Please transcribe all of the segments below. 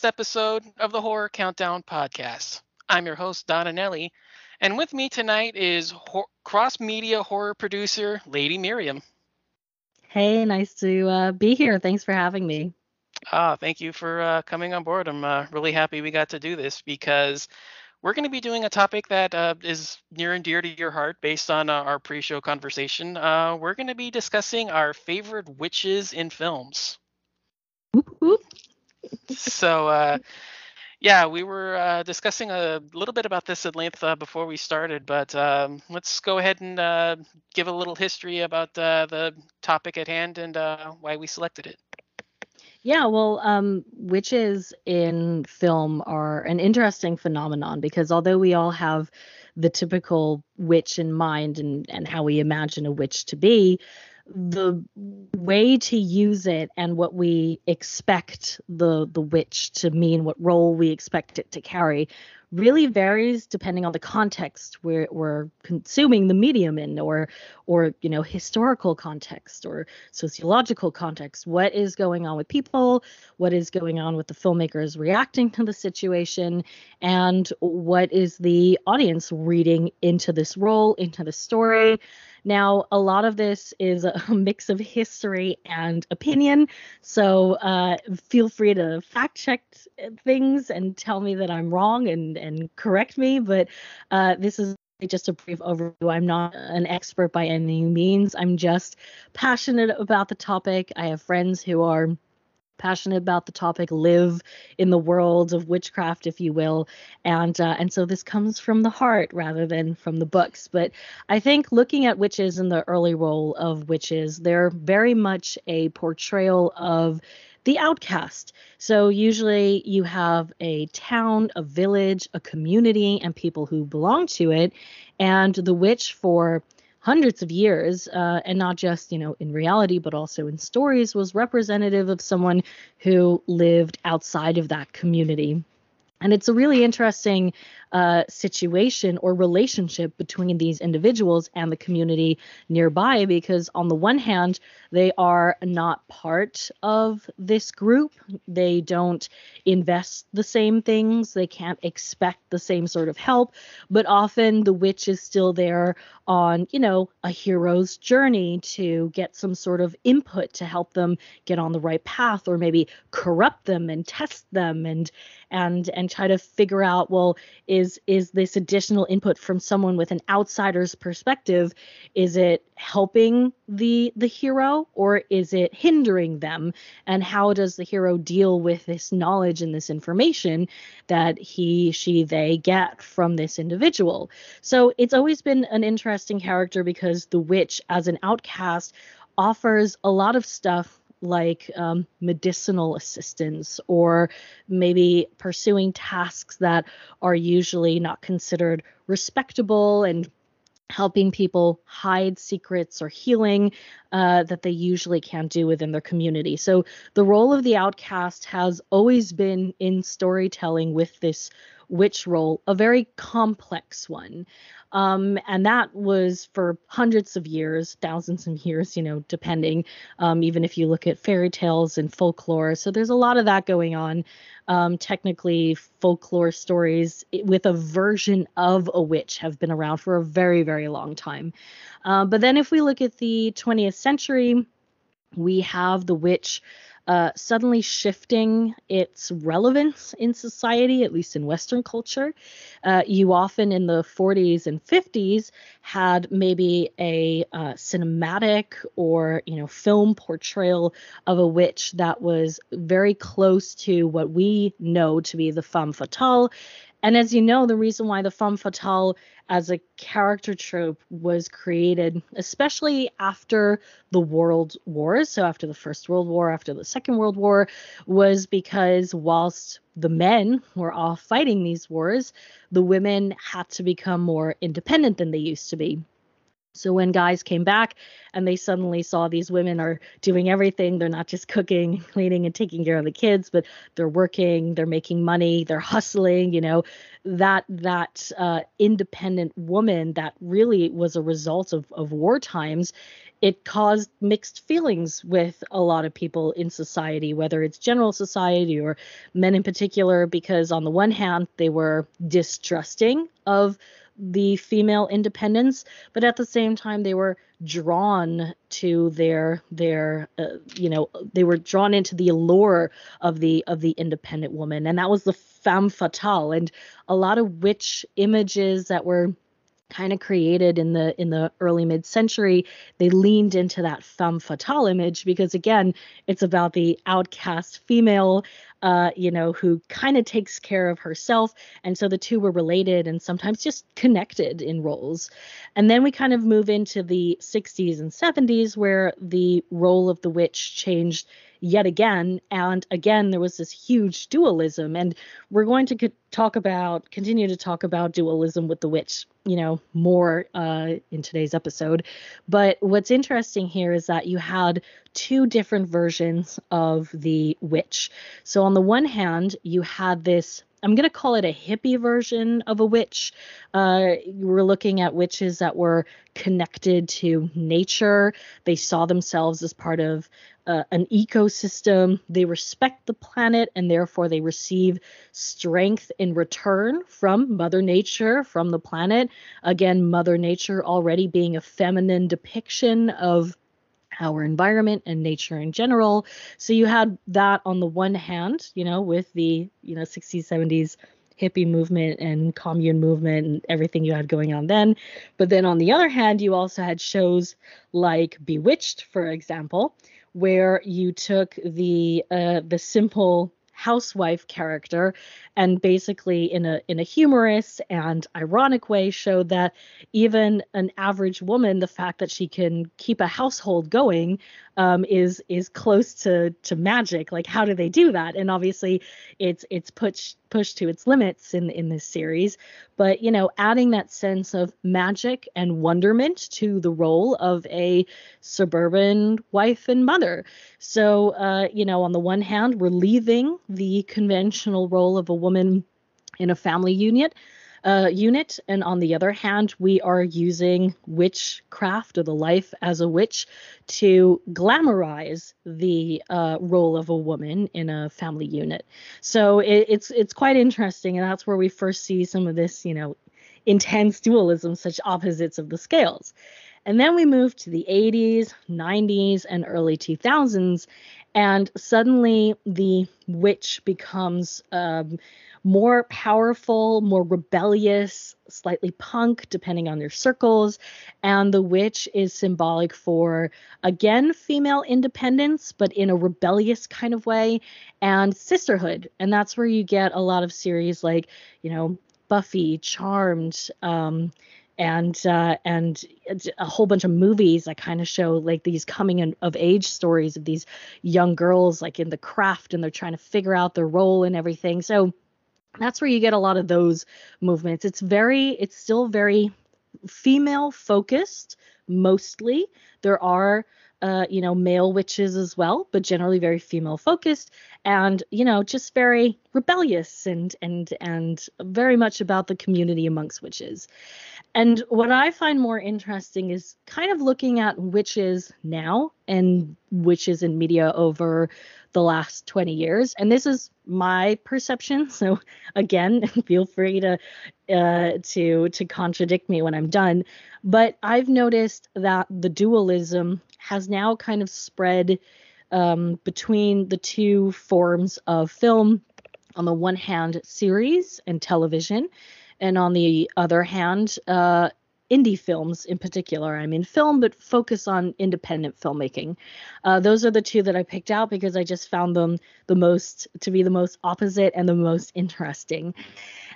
latest episode of the Horror Countdown podcast. I'm your host, Donna Nelly, and with me tonight is ho- cross media horror producer Lady Mariam. Hey, nice to uh, be here. Thanks for having me. Ah, thank you for uh, coming on board. I'm uh, really happy we got to do this because we're going to be doing a topic that uh, is near and dear to your heart based on uh, our pre show conversation. Uh, we're going to be discussing our favorite witches in films. So, uh, yeah, we were uh, discussing a little bit about this at length uh, before we started, but um, let's go ahead and uh, give a little history about uh, the topic at hand and uh, why we selected it. Yeah, well, um, witches in film are an interesting phenomenon because although we all have the typical witch in mind and, and how we imagine a witch to be, the way to use it and what we expect the the witch to mean, what role we expect it to carry, really varies depending on the context we're, we're consuming the medium in or or you know historical context or sociological context. What is going on with people? What is going on with the filmmakers reacting to the situation? And what is the audience reading into this role into the story now, a lot of this is a mix of history and opinion. So uh, feel free to fact check things and tell me that I'm wrong and, and correct me. But uh, this is just a brief overview. I'm not an expert by any means. I'm just passionate about the topic. I have friends who are passionate about the topic, live in the world of witchcraft, if you will, and uh, and so this comes from the heart rather than from the books. But I think looking at witches and the early role of witches, they're very much a portrayal of the outcast. So usually you have a town, a village, a community, and people who belong to it, and the witch for hundreds of years, uh, and not just you know in reality, but also in stories, was representative of someone who lived outside of that community. And it's a really interesting uh, situation or relationship between these individuals and the community nearby because, on the one hand, they are not part of this group. They don't invest the same things. They can't expect the same sort of help. But often the witch is still there on, you know, a hero's journey to get some sort of input to help them get on the right path or maybe corrupt them and test them and and and try to figure out well is is this additional input from someone with an outsider's perspective? Is it helping the the hero or is it hindering them? And how does the hero deal with this knowledge and this information that he she they get from this individual? So it's always been an interesting character because the witch as an outcast offers a lot of stuff like um, medicinal assistance or maybe pursuing tasks that are usually not considered respectable and helping people hide secrets or healing uh, that they usually can't do within their community. So the role of the outcast has always been in storytelling with this witch role a very complex one. Um, and that was for hundreds of years, thousands of years, you know, depending, um, even if you look at fairy tales and folklore. So there's a lot of that going on. Um, technically, folklore stories with a version of a witch have been around for a very, very long time. Uh, but then if we look at the 20th century, we have the witch uh, suddenly shifting its relevance in society, at least in Western culture. Uh, you often in the 40s and 50s had maybe a uh, cinematic or you know film portrayal of a witch that was very close to what we know to be the femme fatale and as you know, the reason why the femme fatale as a character trope was created, especially after the world wars, so after the First World War, after the Second World War, was because whilst the men were all fighting these wars, the women had to become more independent than they used to be. So when guys came back and they suddenly saw these women are doing everything, they're not just cooking, cleaning, and taking care of the kids, but they're working, they're making money, they're hustling. You know, that that uh, independent woman that really was a result of of war times it caused mixed feelings with a lot of people in society, whether it's general society or men in particular, because on the one hand, they were distrusting of the female independence, but at the same time, they were drawn to their their uh, you know they were drawn into the allure of the of the independent woman, and that was the femme fatale, and a lot of witch images that were kind of created in the in the early mid century they leaned into that femme fatale image because again it's about the outcast female uh, you know who kind of takes care of herself and so the two were related and sometimes just connected in roles and then we kind of move into the 60s and 70s where the role of the witch changed yet again. And again, there was this huge dualism. And we're going to talk about, continue to talk about dualism with the witch, you know, more uh, in today's episode. But what's interesting here is that you had two different versions of the witch. So on the one hand, you had this I'm going to call it a hippie version of a witch. Uh, we're looking at witches that were connected to nature. They saw themselves as part of uh, an ecosystem. They respect the planet and therefore they receive strength in return from Mother Nature, from the planet. Again, Mother Nature already being a feminine depiction of our environment and nature in general. So you had that on the one hand, you know, with the, you know, 60s, 70s hippie movement and commune movement and everything you had going on then. But then on the other hand, you also had shows like Bewitched, for example, where you took the uh, the simple housewife character and basically in a in a humorous and ironic way showed that even an average woman the fact that she can keep a household going um, is is close to to magic. Like how do they do that? And obviously, it's it's pushed pushed to its limits in in this series. But you know, adding that sense of magic and wonderment to the role of a suburban wife and mother. So uh, you know, on the one hand, we're leaving the conventional role of a woman in a family unit uh, unit. And on the other hand, we are using witchcraft or the life as a witch to glamorize the uh, role of a woman in a family unit. So it, it's it's quite interesting, and that's where we first see some of this, you know, intense dualism, such opposites of the scales. And then we move to the 80s, 90s, and early 2000s, and suddenly the witch becomes um, more powerful, more rebellious, slightly punk, depending on their circles. And the witch is symbolic for, again, female independence, but in a rebellious kind of way, and sisterhood. And that's where you get a lot of series like, you know, Buffy, Charmed, um, and uh, and a whole bunch of movies that kind of show like these coming of age stories of these young girls like in the craft and they're trying to figure out their role and everything. So that's where you get a lot of those movements. It's very, it's still very female focused mostly. There are, uh, you know, male witches as well, but generally very female focused and, you know, just very rebellious and and and very much about the community amongst witches. And what I find more interesting is kind of looking at witches now and witches in media over the last 20 years. And this is my perception. So again, feel free to uh, to to contradict me when I'm done. But I've noticed that the dualism has now kind of spread um, between the two forms of film. On the one hand, series and television, and on the other hand, uh, indie films in particular. I mean, film, but focus on independent filmmaking. Uh, those are the two that I picked out because I just found them the most to be the most opposite and the most interesting.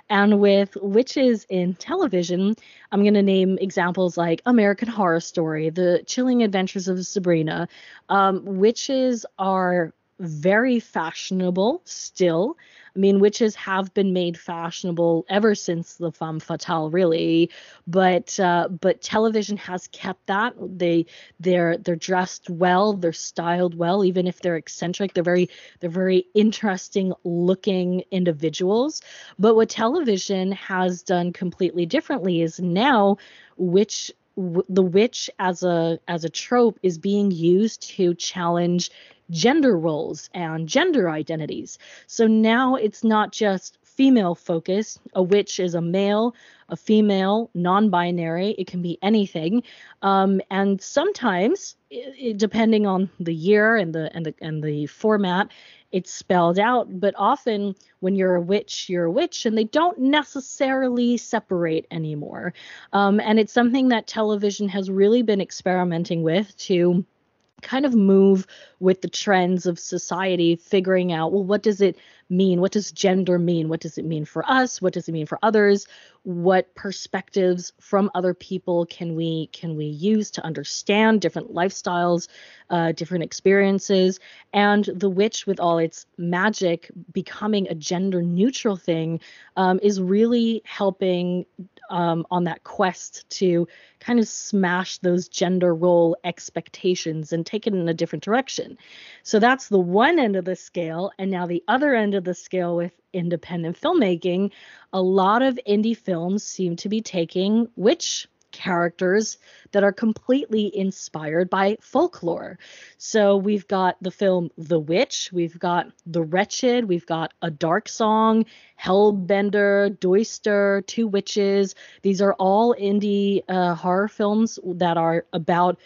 And with witches in television, I'm going to name examples like American Horror Story, The Chilling Adventures of Sabrina. Um, witches are very fashionable still. I mean, witches have been made fashionable ever since the femme fatale, really. But uh, but television has kept that. They they're they're dressed well, they're styled well, even if they're eccentric. They're very they're very interesting looking individuals. But what television has done completely differently is now which the witch as a as a trope is being used to challenge gender roles and gender identities. So now it's not just female focused. A witch is a male, a female, non binary. It can be anything. Um, and sometimes, it, depending on the year and the, and, the, and the format, it's spelled out. But often, when you're a witch, you're a witch, and they don't necessarily separate anymore. Um, and it's something that television has really been experimenting with to kind of move with the trends of society, figuring out, well, what does it mean? What does gender mean? What does it mean for us? What does it mean for others? What perspectives from other people can we can we use to understand different lifestyles, uh, different experiences? And the witch, with all its magic, becoming a gender neutral thing, um, is really helping um, on that quest to kind of smash those gender role expectations and take it in a different direction. So that's the one end of the scale. And now the other end of the scale with independent filmmaking, a lot of indie films seem to be taking witch characters that are completely inspired by folklore. So we've got the film The Witch, we've got The Wretched, we've got A Dark Song, Hellbender, Doister, Two Witches. These are all indie uh, horror films that are about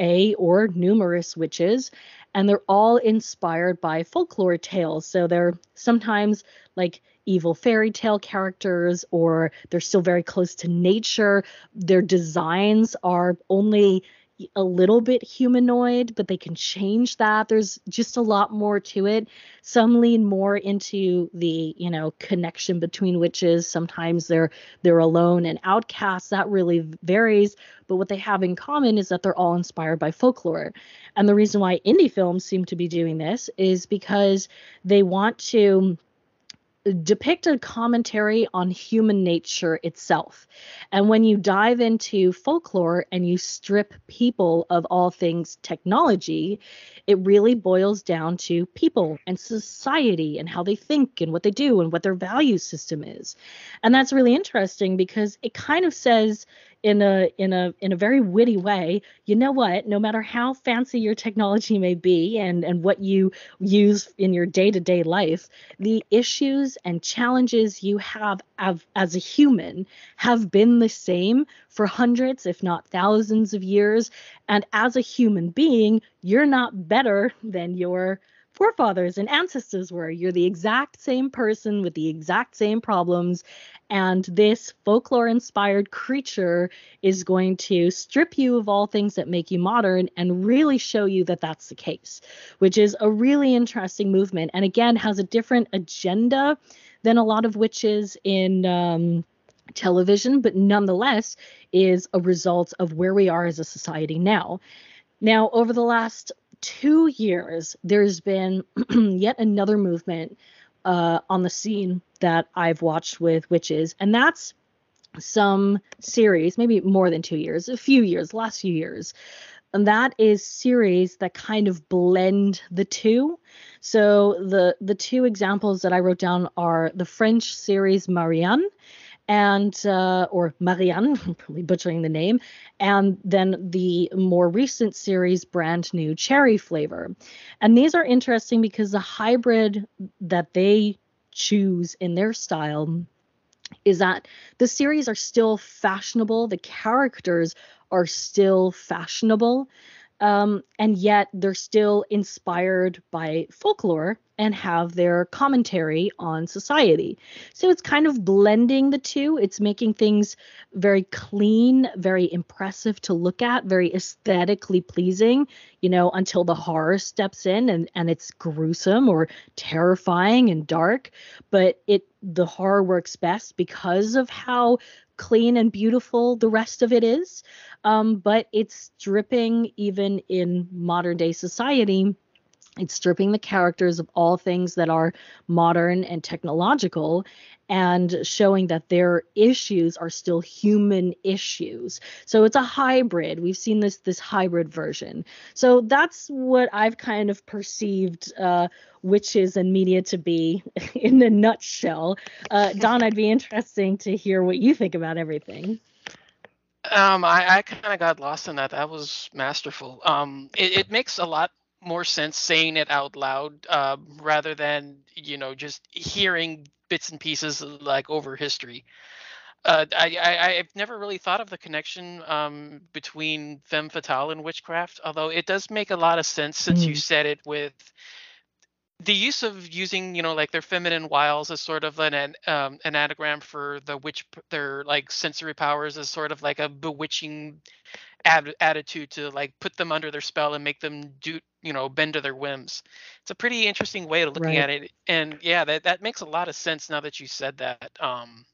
a or numerous witches and they're all inspired by folklore tales so they're sometimes like evil fairy tale characters or they're still very close to nature. Their designs are only a little bit humanoid, but they can change that. There's just a lot more to it. Some lean more into the, you know, connection between witches. Sometimes they're they're alone and outcasts. That really varies. But what they have in common is that they're all inspired by folklore. And the reason why indie films seem to be doing this is because they want to depict a commentary on human nature itself. And when you dive into folklore and you strip people of all things technology, it really boils down to people and society and how they think and what they do and what their value system is. And that's really interesting because it kind of says in a in a in a very witty way you know what? No matter how fancy your technology may be and and what you use in your day-to-day life the issues and challenges you have av- as a human have been the same for hundreds if not thousands of years. And as a human being you're not better than your forefathers and ancestors were. You're the exact same person with the exact same problems. And this folklore inspired creature is going to strip you of all things that make you modern and really show you that that's the case, which is a really interesting movement. And again, has a different agenda than a lot of witches in. Um, television, but nonetheless is a result of where we are as a society now. Now, over the last two years, there's been yet another movement uh, on the scene that I've watched with witches, and that's some series, maybe more than two years, a few years, last few years. And that is series that kind of blend the two. So the the two examples that I wrote down are the French series Marianne and uh, or Marianne, probably butchering the name, and then the more recent series, brand new cherry flavor. And these are interesting because the hybrid that they choose in their style is that the series are still fashionable, the characters are still fashionable, um, and yet they're still inspired by folklore and have their commentary on society. So it's kind of blending the two. It's making things very clean, very impressive to look at, very aesthetically pleasing, you know, until the horror steps in and, and it's gruesome or terrifying and dark. But it the horror works best because of how clean and beautiful the rest of it is. Um, but it's dripping even in modern day society it's stripping the characters of all things that are modern and technological and showing that their issues are still human issues. So it's a hybrid. We've seen this this hybrid version. So that's what I've kind of perceived uh, witches and media to be in a nutshell. Uh, Don, I'd be interesting to hear what you think about everything. Um, I, I kind of got lost in that. That was masterful. Um, it, it makes a lot more sense saying it out loud uh, rather than you know just hearing bits and pieces like over history. Uh, I, I I've never really thought of the connection um, between femme fatale and witchcraft, although it does make a lot of sense since you Mm, said it with the use of using you know like their feminine wiles as sort of an an, um, an anagram for the witch their like sensory powers as sort of like a bewitching ad- attitude to like put them under their spell and make them do you know bend to their whims it's a pretty interesting way of looking right. at it and yeah that that makes a lot of sense now that you said that um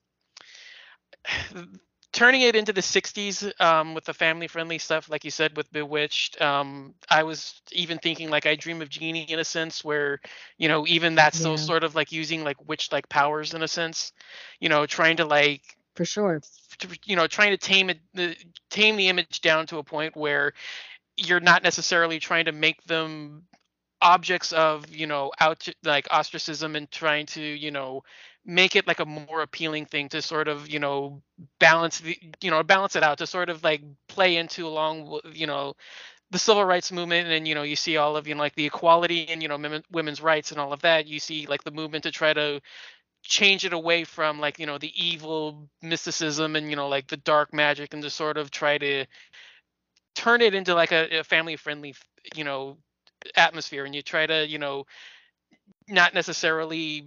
turning it into the 60s um, with the family friendly stuff like you said with bewitched um, i was even thinking like i dream of Jeannie in a sense where you know even that's Yeah, sort of like using like witch like powers in a sense you know trying to like for sure. to, you know trying to tame it the tame the image down to a point where you're not necessarily trying to make them objects of you know out like ostracism and trying to you know make it like a more appealing thing to sort of you know balance the you know balance it out to sort of like play into along you know the civil rights movement and you know you see all of you know like the equality and you know women's rights and all of that you see like the movement to try to change it away from like you know the evil mysticism and you know like the dark magic and to sort of try to turn it into like a, a family friendly you know atmosphere and you try to you know not necessarily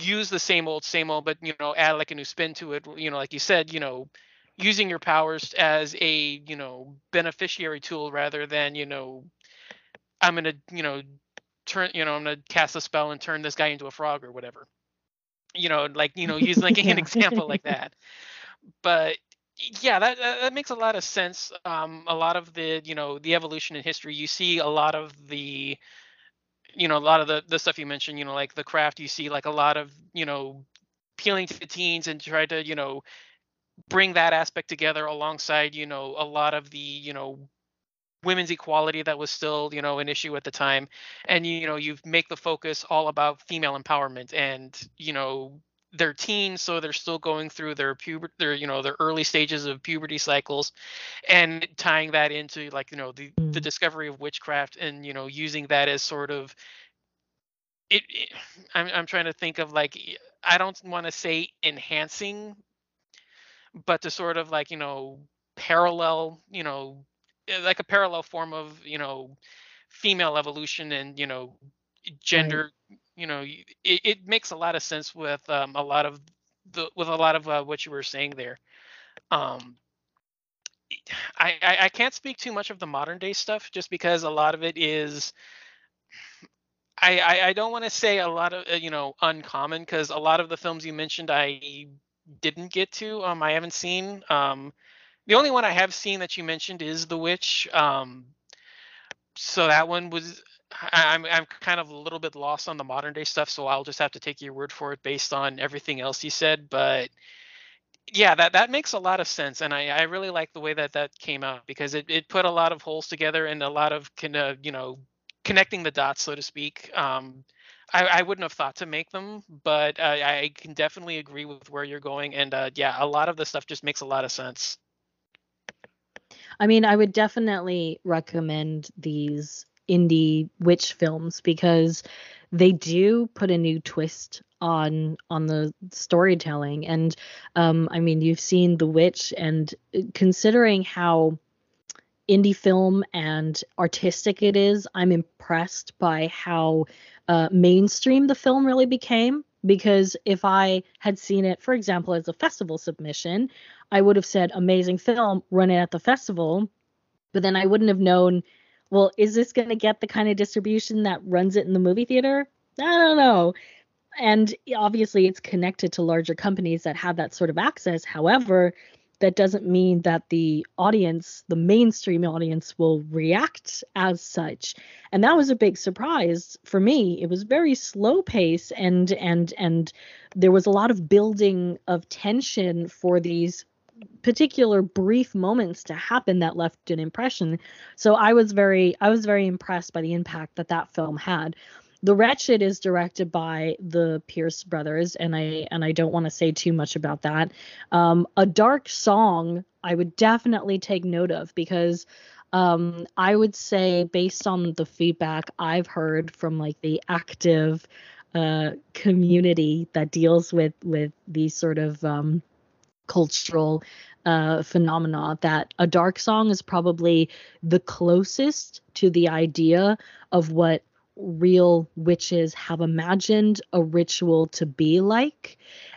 use the same old same old but you know add like a new spin to it you know like you said you know using your powers as a you know beneficiary tool rather than you know i'm gonna you know turn you know i'm gonna cast a spell and turn this guy into a frog or whatever you know like you know use like an example like that but yeah that that makes a lot of sense um a lot of the you know the evolution in history you see a lot of the you know a lot of the the stuff you mentioned you know like the craft you see like a lot of you know appealing to the teens and try to you know bring that aspect together alongside you know a lot of the you know women's equality that was still you know an issue at the time and you know you make the focus all about female empowerment and you know they're teens so they're still going through their puber their you know their early stages of puberty cycles and tying that into like you know the the Mm, discovery of witchcraft and you know using that as sort of it, it I'm, I'm trying to think of like I don't want to say enhancing but to sort of like you know parallel you know eh, like a parallel form of you know female evolution and you know right. You know it, it makes a lot of sense with um, a lot of the with a lot of uh, what you were saying there um I, I i can't speak too much of the modern day stuff just because a lot of it is i i, I don't want to say a lot of uh, you know uncommon because a lot of the films you mentioned i didn't get to um i haven't seen um The only one I have seen that you mentioned is The Witch. Um, so that one was I, I'm I'm kind of a little bit lost on the modern day stuff, so I'll just have to take your word for it based on everything else you said. But yeah, that that makes a lot of sense, and I I really like the way that that came out because it it put a lot of holes together and a lot of kind of you know connecting the dots, so to speak. Um, I, I wouldn't have thought to make them, but I, I can definitely agree with where you're going, and uh, yeah, a lot of the stuff just makes a lot of sense. I mean, I would definitely recommend these indie witch films because they do put a new twist on on the storytelling and um I mean you've seen The Witch and uh, considering how indie film and artistic it is, I'm impressed by how uh, mainstream the film really became. Because if I had seen it, for example, as a festival submission, I would have said amazing film, run it at the festival. But then I wouldn't have known, well, is this going to get the kind of distribution that runs it in the movie theater? I don't know and obviously it's connected to larger companies that have that sort of access. However, that doesn't mean that the audience, the mainstream audience, will react as such. And that was a big surprise for me. It was very slow pace and and and there was a lot of building of tension for these particular brief moments to happen that left an impression. So I was very I was very impressed by the impact that that film had. the Wretched is directed by the Pierce brothers, and I and I don't want to say too much about that. Um, a Dark Song, I would definitely take note of because um, I would say based on the feedback I've heard from like the active uh, community that deals with with these sort of um, cultural uh, phenomena that a dark song is probably the closest to the idea of what real witches have imagined a ritual to be like.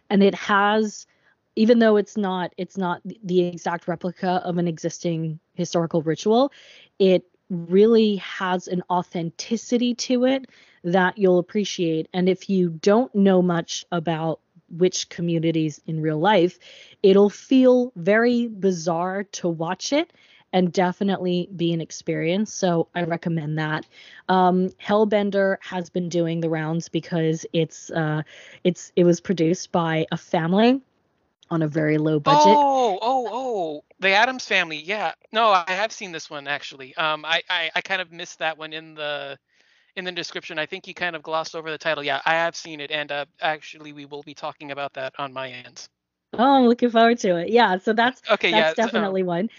And it has even though it's not it's not the exact replica of an existing historical ritual it really has an authenticity to it that you'll appreciate. And if you don't know much about witch communities in real life it'll feel very bizarre to watch it and definitely be an experience. So I recommend that. Um, Hellbender has been doing the rounds because it's uh, it's it was produced by a family on a very low budget. Oh, oh, oh, the Adams Family. Yeah, no, I have seen this one actually. Um, I, I, I kind of missed that one in the in the description. I think you kind of glossed over the title. Yeah, I have seen it, and uh, actually, we will be talking about that on my end. Oh, I'm looking forward to it. Yeah, so that's okay. That's yeah, definitely so, one.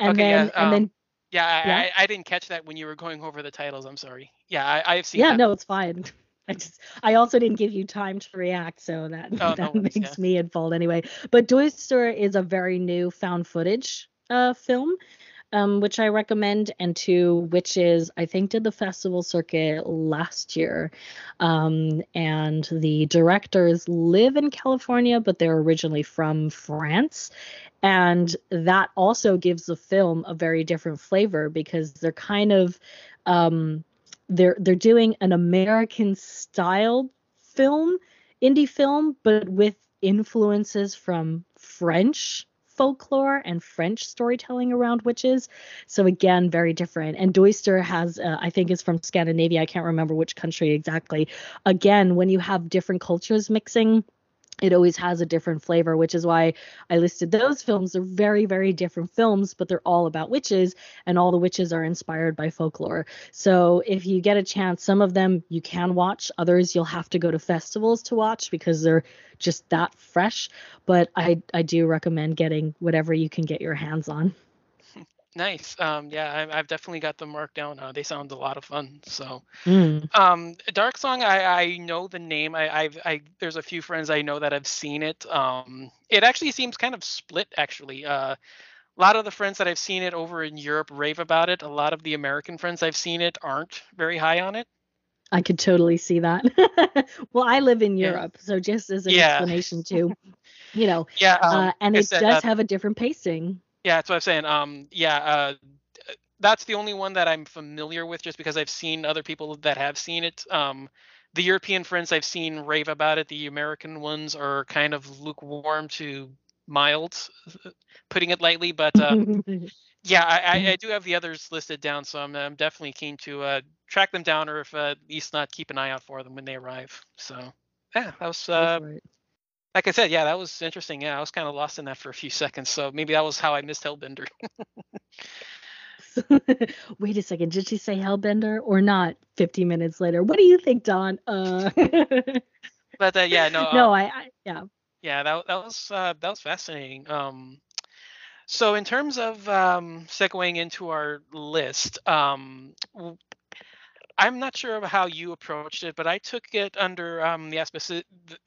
And okay, then, yeah, um, and then yeah, I, yeah. I, I, didn't catch that when you were going over the titles. I'm sorry. Yeah, I, I've seen. Yeah, that. no, it's fine. I just I also didn't give you time to react, so that oh, that no makes yeah. me at fault anyway. But Doister is a very new found footage uh, film, um, which I recommend, and two, Witches I think did the festival circuit last year, um, and the directors live in California, but they're originally from France, and that also gives the film a very different flavor because they're kind of um, they're they're doing an American style film, indie film, but with influences from French folklore and French storytelling around witches. So again, very different. And Doister has, uh, I think, is from Scandinavia. I can't remember which country exactly. Again, when you have different cultures mixing it always has a different flavor, which is why I listed those films. They're very, very different films, but they're all about witches, and all the witches are inspired by folklore. So if you get a chance, some of them you can watch, others you'll have to go to festivals to watch because they're just that fresh. But I, I do recommend getting whatever you can get your hands on. Nice. Um, yeah, I, I've definitely got them marked down. Uh, they sound a lot of fun. So, mm. um, Dark Song, I, I know the name. I, I've, I, there's a few friends I know that have seen it. Um, it actually seems kind of split. Actually, uh, a lot of the friends that I've seen it over in Europe rave about it. A lot of the American friends I've seen it aren't very high on it. I could totally see that. well, I live in Europe, yeah. so just as an yeah. explanation too, you know. Yeah. Um, uh, and it does uh, have a different pacing. Yeah, that's what I'm saying. Um, yeah, uh, that's the only one that I'm familiar with, just because I've seen other people that have seen it. Um, the European friends I've seen rave about it. The American ones are kind of lukewarm to mild, putting it lightly. But uh, yeah, I, I, do have the others listed down, so I'm, I'm definitely keen to uh, track them down, or if uh, at least not keep an eye out for them when they arrive. So yeah, that was uh, right like I said, yeah, that was interesting. Yeah, I was kind of lost in that for a few seconds. So maybe that was how I missed Hellbender. Wait a second, did she say Hellbender or not? 50 minutes later, what do you think, Don? Uh... but uh, yeah, no. no, um, I, I, yeah. Yeah, that that was uh, that was fascinating. Um, so in terms of um, segueing into our list, um, I'm not sure of how you approached it, but I took it under um, the aspect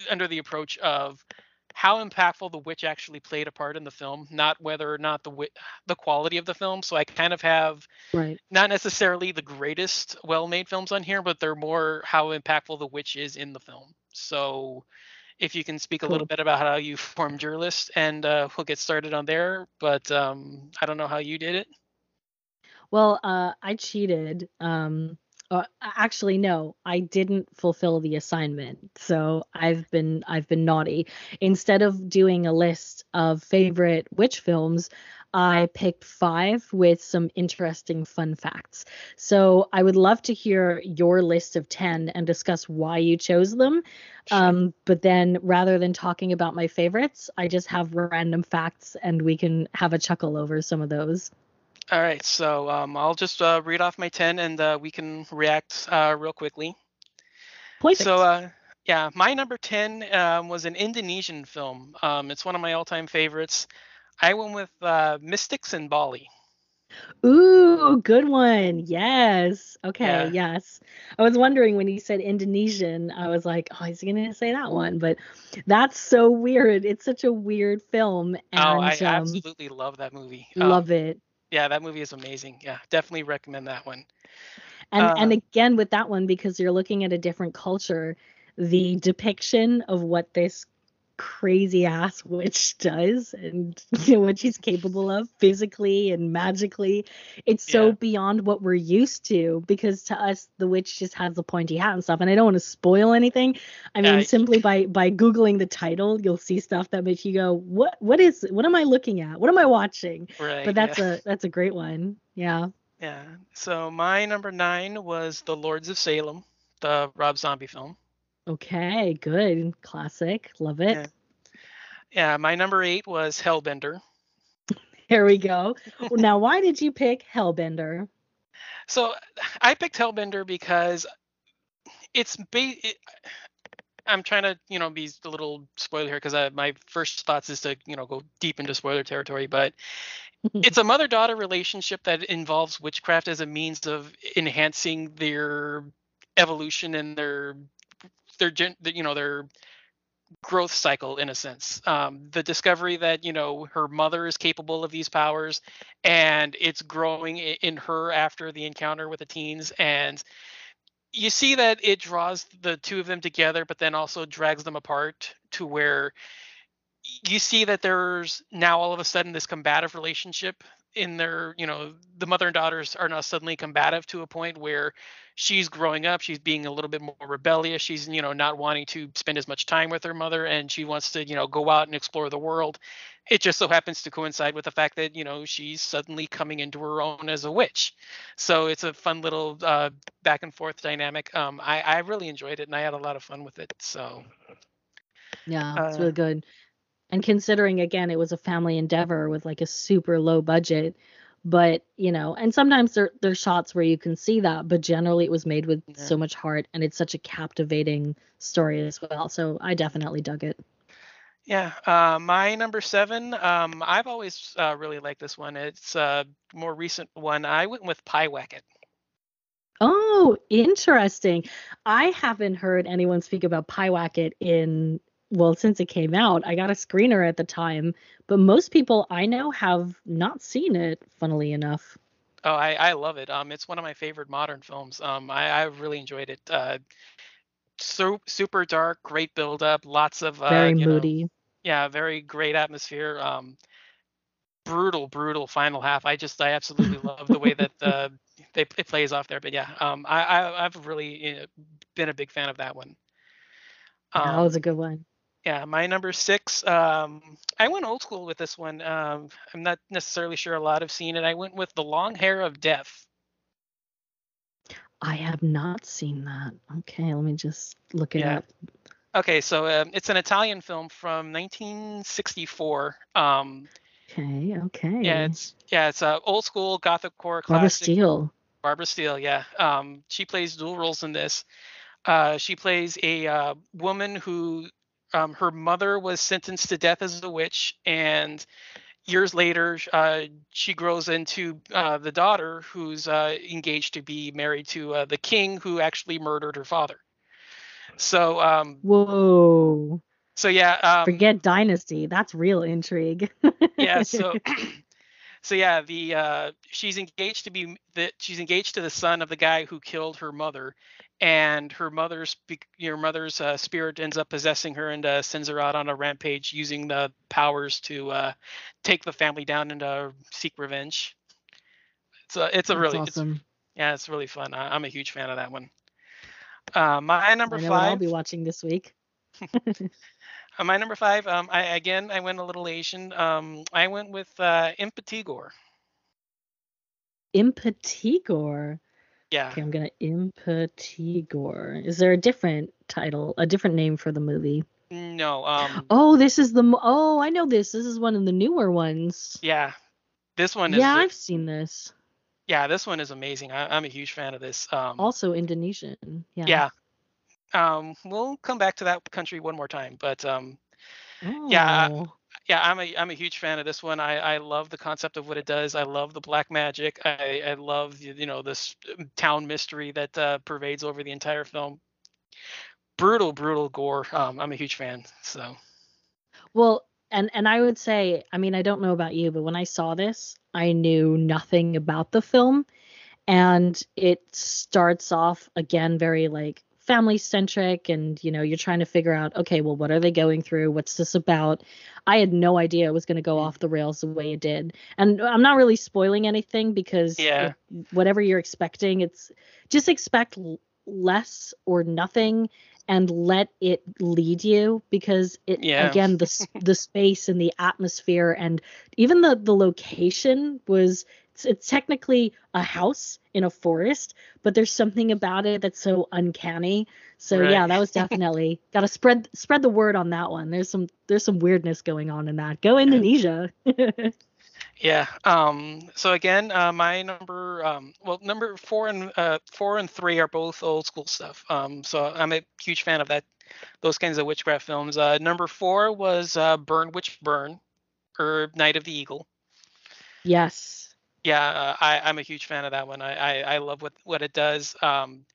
under the approach of how impactful the witch actually played a part in the film, not whether or not the the quality of the film. So I kind of have right. not necessarily the greatest well-made films on here, but they're more how impactful the witch is in the film. So if you can speak cool. a little bit about how you formed your list, and uh, we'll get started on there. But um, I don't know how you did it. Well, uh, I cheated. Um, uh, actually no i didn't fulfill the assignment so i've been i've been naughty. Instead of doing a list of favorite witch films i picked five with some interesting fun facts. So i would love to hear your list of 10 and discuss why you chose them. Sure. um, but then rather than talking about my favorites i just have random facts and we can have a chuckle over some of those all right, so um, I'll just uh, read off my 10 and uh, we can react uh, real quickly. Perfect. So, uh, yeah, my number 10 um, was an Indonesian film. Um, it's one of my all time favorites. I went with uh, Mystics in Bali. Ooh, good one. Yes. Okay. Yeah. Yes. I was wondering when he said Indonesian, I was like, oh, he's going to say that one. But that's so weird. It's such a weird film. And oh, I um, absolutely love that movie. Um, love it. Yeah, that movie is amazing. Yeah, definitely recommend that one. And and Uh, again with that one because you're looking at a different culture, the depiction of what this crazy ass witch does and you know what she's capable of physically and magically it's so Yeah. beyond what we're used to because to us the witch just has the pointy hat and stuff and i don't want to spoil anything i mean Yeah. simply by by googling the title you'll see stuff that makes you go what what is what am i looking at what am i watching right. but that's yeah. a that's a great one yeah Yeah. So my number nine was The Lords of Salem, the Rob Zombie film. Okay, good. Classic. Love it. Yeah. Yeah. My number eight was Hellbender. Here we go. Now, why did you pick Hellbender? So I picked Hellbender because it's ba- it, I'm trying to you know be a little spoiler here because my first thoughts is to you know go deep into spoiler territory, but it's a mother-daughter relationship that involves witchcraft as a means of enhancing their evolution and their their you know their growth cycle in a sense. Um, the discovery that you know her mother is capable of these powers and it's growing in her after the encounter with the teens and you see that it draws the two of them together but then also drags them apart to where you see that there's now all of a sudden this combative relationship in their you know the mother and daughters are now suddenly combative to a point where she's growing up she's being a little bit more rebellious she's you know not wanting to spend as much time with her mother and she wants to you know go out and explore the world. It just so happens to coincide with the fact that you know she's suddenly coming into her own as a witch. So it's a fun little uh, back and forth dynamic. Um, I, I really enjoyed it and i had a lot of fun with it so. Yeah, it's Uh, really good. And considering again, it was a family endeavor with like a super low budget, but you know, and sometimes there there's shots where you can see that, but generally it was made with Yeah. so much heart and it's such a captivating story as well. So I definitely dug it. Yeah, uh, my number seven. Um, I've always uh, really liked this one. It's a more recent one. I went with Pyewacket. Oh, interesting. I haven't heard anyone speak about Pyewacket in, well, since it came out. I got a screener at the time, but most people I know have not seen it, funnily enough. Oh, I, I love it. Um, it's one of my favorite modern films. Um, I, I really enjoyed it. Uh, so super dark, great build up, lots of uh, Very you know, moody. yeah, very great atmosphere. Um, brutal, brutal final half. I just I absolutely love the way that uh, they it plays off there. But yeah, um, I, I I've really uh, been a big fan of that one. that Um, was a good one. Yeah, my number six. Um, I went old school with this one. Um, I'm not necessarily sure a lot have seen it. I went with the long hair of death. I have not seen that. Okay, let me just look it Yeah. up. Okay, so um, it's an Italian film from 1964. Um, Okay, okay. yeah, it's yeah, it's a old school gothic horror Barbara classic. Barbara Steele. Barbara Steele, yeah. Um, she plays dual roles in this. Uh, she plays a uh, woman who um, her mother was sentenced to death as a witch, and years later, uh, she grows into uh, the daughter who's uh, engaged to be married to uh, the king who actually murdered her father. So, um, Whoa. so yeah, um, Forget Dynasty. That's real intrigue. yeah so so yeah the uh she's engaged to be the she's engaged to the son of the guy who killed her mother and her mother's your mother's uh, spirit ends up possessing her and uh, sends her out on a rampage using the powers to uh take the family down and uh, seek revenge it's a it's a That's really it's, awesome. yeah it's really fun I, i'm a huge fan of that one uh my number I know what I'll be watching this week. uh, my number five um i again i went a little asian um i went with uh Impetigore. Yeah Okay, I'm gonna Impetigore. Is there a different title, a different name for the movie? No, um, Oh, this is the. Oh, I know this. This is one of the newer ones. yeah, this one is Yeah, re- I've seen this. yeah, this one is amazing. I, I'm a huge fan of this. Um, Also Indonesian. Yeah. yeah, Um, we'll come back to that country one more time, but um, Oh. yeah, I'm a I'm a huge fan of this one. I I love the concept of what it does. I love the black magic. I I love you know this um, town mystery that uh, pervades over the entire film. Brutal, brutal gore. Um, I'm a huge fan. So Well, and and I would say, I mean, I don't know about you, but when I saw this, I knew nothing about the film, and it starts off again very like family centric and you know you're trying to figure out okay well what are they going through what's this about i had no idea it was going to go Mm. off the rails the way it did and i'm not really spoiling anything because Yeah. it- whatever you're expecting it's just expect l- less or nothing and let it lead you because it Yeah. again the the space and the atmosphere and even the the location was it's, it's technically a house in a forest but there's something about it that's so uncanny so yeah that was definitely got to spread spread the word on that one there's some there's some weirdness going on in that go indonesia yeah. Um, so again, uh, my number um, well number four and uh, four and three are both old school stuff. Um, so I'm a huge fan of that those kinds of witchcraft films. Uh, number four was uh, Burn Witch Burn or Night of the Eagle. yes Yeah, uh, I, I'm a huge fan of that one. I, I, I love what, what it does. Um,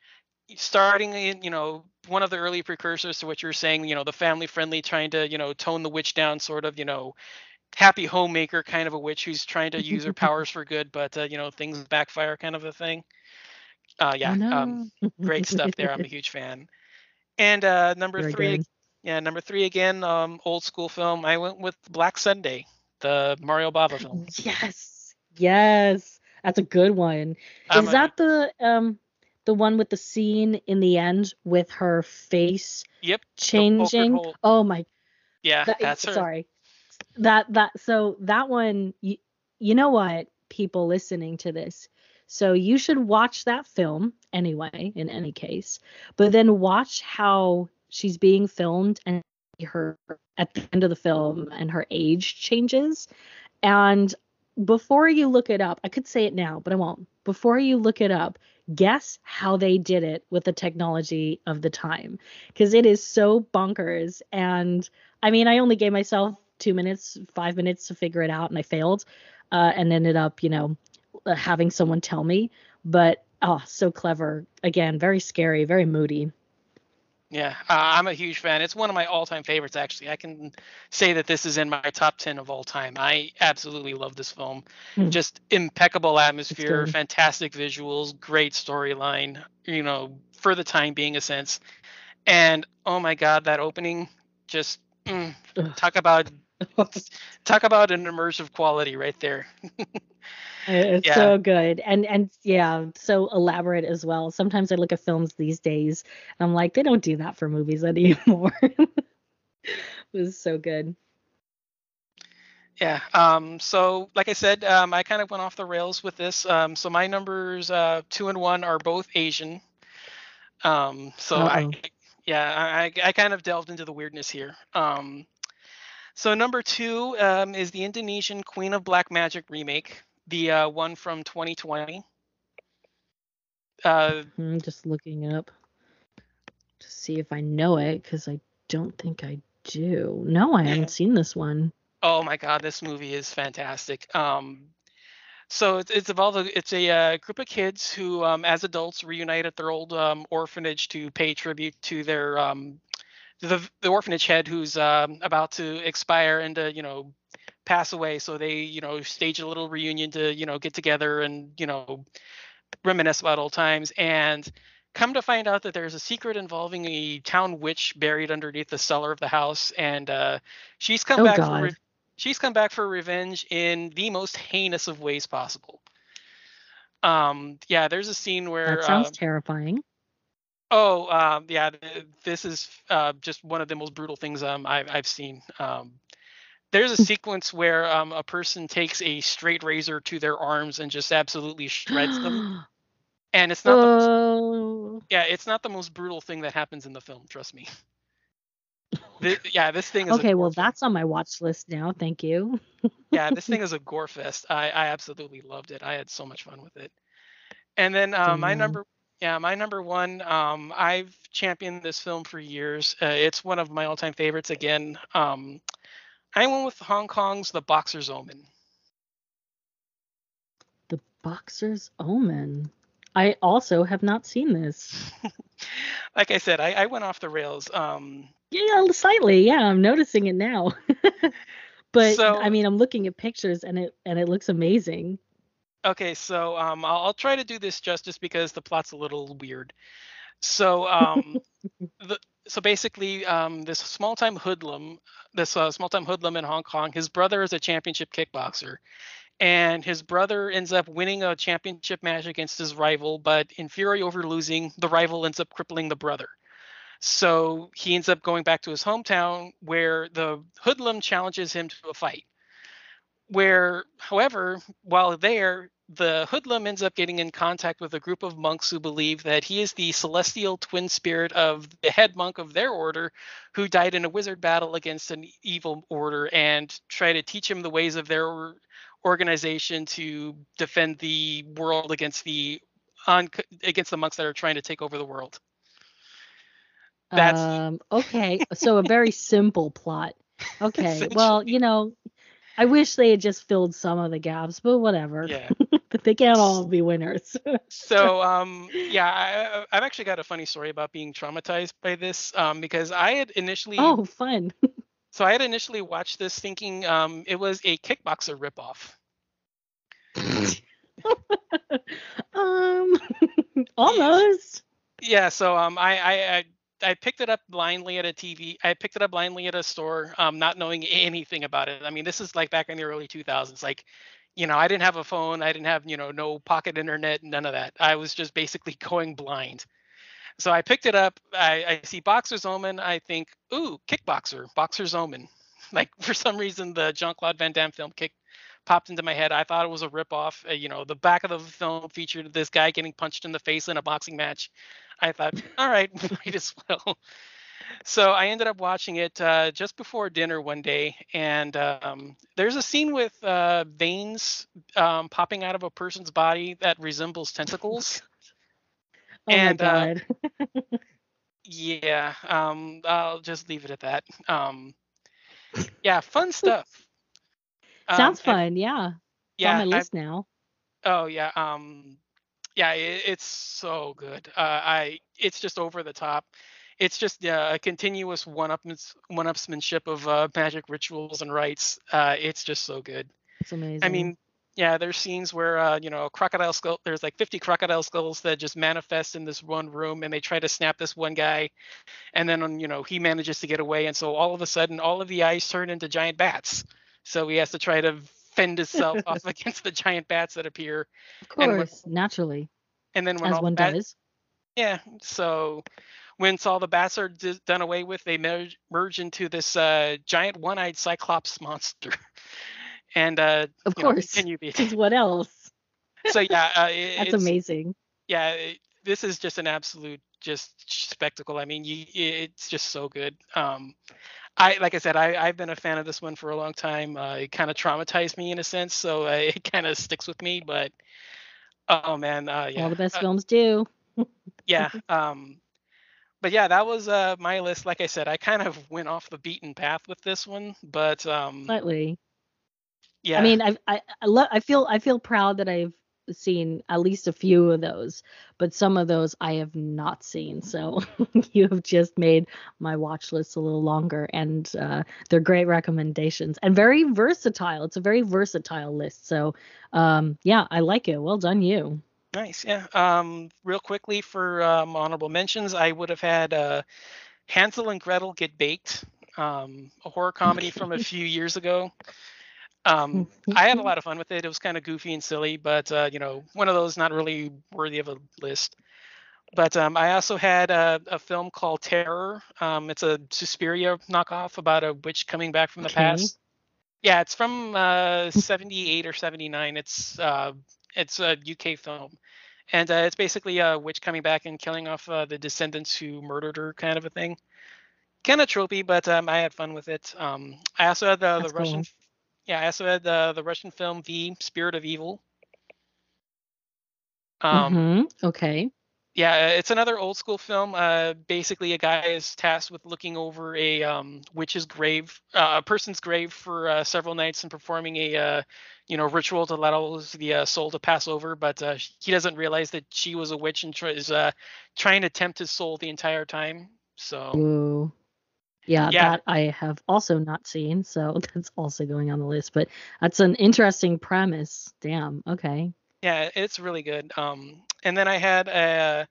starting in, you know, one of the early precursors to what you're saying, you know, the family friendly, trying to, you know, tone the witch down, sort of, you know, happy homemaker kind of a witch who's trying to use her powers for good, but, uh, you know, things backfire kind of a thing. Uh, yeah, oh, um, great stuff there. I'm a huge fan. And uh, number Very three, good. yeah, number three again, um, old school film. I went with Black Sunday, the Mario Bava film. Yes. Yes. That's a good one. Is that the um the one with the scene in the end with her face Yep. changing? Oh my Yeah, that, that's her. sorry. That that so that one you, you know what people listening to this. So you should watch that film anyway in any case. But then watch how she's being filmed and her at the end of the film and her age changes and before you look it up, I could say it now, but I won't. Before you look it up, guess how they did it with the technology of the time because it is so bonkers. And I mean, I only gave myself two minutes, five minutes to figure it out, and I failed uh, and ended up, you know, uh, having someone tell me. But oh, so clever. Again, very scary, very moody. Yeah, uh, I'm a huge fan. It's one of my all-time favorites, actually. I can say that this is in my top 10 of all time. I absolutely love this film. Hmm. Just impeccable atmosphere, fantastic visuals, great storyline, you know, for the time being a sense. And oh my God, that opening just mm, talk about talk about an immersive quality right there. It's Yeah. so good and and yeah, so elaborate as well. Sometimes I look at films these days and I'm like, they don't do that for movies anymore. it was so good. Yeah. Um, so, like I said, um, I kind of went off the rails with this. Um, so my numbers uh, two and one are both Asian. Um, so I, Uh-oh. yeah, I, I I kind of delved into the weirdness here. Um, so number two um, is the Indonesian Queen of Black Magic remake, the uh, one from 2020. Uh, I'm just looking it up to see if I know it because I don't think I do. No, I haven't seen this one. Oh my god, this movie is fantastic. Um, so it's it's about a, it's a uh, group of kids who, um, as adults, reunite at their old um, orphanage to pay tribute to their um, the the orphanage head who's um, about to expire and to you know pass away. So they you know stage a little reunion to you know get together and you know reminisce about old times and come to find out that there's a secret involving a town witch buried underneath the cellar of the house and uh, she's come Oh, back for God. re- she's come back for revenge in the most heinous of ways possible um yeah there's a scene where That sounds uh, terrifying. oh um yeah th- this is uh, just one of the most brutal things um I've, I've seen um there's a sequence where um, a person takes a straight razor to their arms and just absolutely shreds them and it's not the most oh, Yeah, it's not the most brutal thing that happens in the film. Trust me. Thi- yeah, this thing is okay. Well, fest. that's on my watch list now. Thank you. yeah, this thing is a gore fest. I I absolutely loved it. I had so much fun with it. And then uh, my number Yeah, my number one. Um, I've championed this film for years. Uh, it's one of my all-time favorites. Again, um, I went with Hong Kong's The Boxer's Omen. The Boxer's Omen. I also have not seen this. like I said, I, I, went off the rails. Um, yeah, slightly. Yeah, I'm noticing it now. but so, I mean, I'm looking at pictures and it and it looks amazing. Okay, so um, I'll, I'll, try to do this justice because the plot's a little weird. So um, the so basically, um, this small-time hoodlum, this uh, small-time hoodlum in Hong Kong, his brother is a championship kickboxer, and his brother ends up winning a championship match against his rival, but in fury over losing, the rival ends up crippling the brother. So he ends up going back to his hometown where the hoodlum challenges him to a fight. Where, however, while there, the hoodlum ends up getting in contact with a group of monks who believe that he is the celestial twin spirit of the head monk of their order who died in a wizard battle against an evil order and try to teach him the ways of their organization to defend the world against the on against the monks that are trying to take over the world. That's um, okay. So a very simple plot. Okay. well, you know, I wish they had just filled some of the gaps, but whatever. Yeah. but they can't all be winners. so, um, yeah, I, have actually got a funny story about being traumatized by this, um, because I had initially. Oh, fun. so I had initially watched this thinking, um, it was a kickboxer ripoff. um, almost. Yeah. So, um, I, I, I I picked it up blindly at a TV. I picked it up blindly at a store, um, not knowing anything about it. I mean, this is like back in the early 2000s. Like, you know, I didn't have a phone. I didn't have, you know, no pocket internet, none of that. I was just basically going blind. So I picked it up. I, I see Boxer's Omen. I think, ooh, Kickboxer, Boxer's Omen. Like for some reason, the Jean Claude Van Damme film Kick popped into my head. I thought it was a ripoff. Uh, you know, the back of the film featured this guy getting punched in the face in a boxing match. I thought, all right, might as well. So I ended up watching it uh, just before dinner one day, and um, there's a scene with uh, veins um, popping out of a person's body that resembles tentacles. oh and, my uh, god. Uh, yeah, um, I'll just leave it at that. Um, yeah, fun stuff. Sounds um, fun. And, yeah. It's yeah, on my list I, now. Oh yeah. Um, yeah, it, it's so good. Uh, I it's just over the top. It's just uh, a continuous one up one upsmanship of uh, magic rituals and rites. Uh, it's just so good. It's amazing. I mean, yeah, there's scenes where uh, you know crocodile skull. There's like 50 crocodile skulls that just manifest in this one room, and they try to snap this one guy, and then you know he manages to get away, and so all of a sudden, all of the eyes turn into giant bats. So he has to try to fend himself off against the giant bats that appear. Of course, when, naturally. And then when as one bat, does. Yeah. So once all the bats are d- done away with, they merge, merge into this uh, giant one-eyed cyclops monster. and uh, of course, can know, Because what else? So yeah, uh, it, that's amazing. Yeah, it, this is just an absolute just spectacle. I mean, you, it's just so good. Um, I like I said, I I've been a fan of this one for a long time. Uh, it kind of traumatized me in a sense, so uh, it kind of sticks with me. But oh man, uh, yeah, all the best uh, films do. yeah. Um, but yeah, that was uh my list. Like I said, I kind of went off the beaten path with this one, but um, slightly. Yeah. I mean, I I I, lo- I feel I feel proud that I've seen at least a few of those, but some of those I have not seen. So you have just made my watch list a little longer, and uh, they're great recommendations and very versatile. It's a very versatile list. So um, yeah, I like it. Well done, you. Nice. Yeah. Um, real quickly for um, honorable mentions, I would have had uh, Hansel and Gretel Get Baked, um, a horror comedy from a few years ago. Um, I had a lot of fun with it. It was kind of goofy and silly, but uh, you know, one of those not really worthy of a list. But um, I also had a, a, film called Terror. Um, it's a Suspiria knockoff about a witch coming back from the okay. past. Yeah, it's from uh, 78 or 79. It's uh, it's a UK film, and uh, it's basically a witch coming back and killing off uh, the descendants who murdered her, kind of a thing. Kind of tropey, but um, I had fun with it. Um, I also had the, the Russian yeah, I also had the the Russian film Viy, Spirit of Evil. Um, mm-hmm. Okay. Yeah, it's another old school film. Uh, basically, a guy is tasked with looking over a um, witch's grave, uh, a person's grave for uh, several nights and performing a, uh, you know, ritual to allow the uh, soul to pass over. But uh, he doesn't realize that she was a witch and tr- is trying to tempt his soul the entire time. So. Ooh. Yeah, yeah, that I have also not seen, so that's also going on the list. But that's an interesting premise. Damn. Okay. Yeah, it's really good. Um, and then I had a,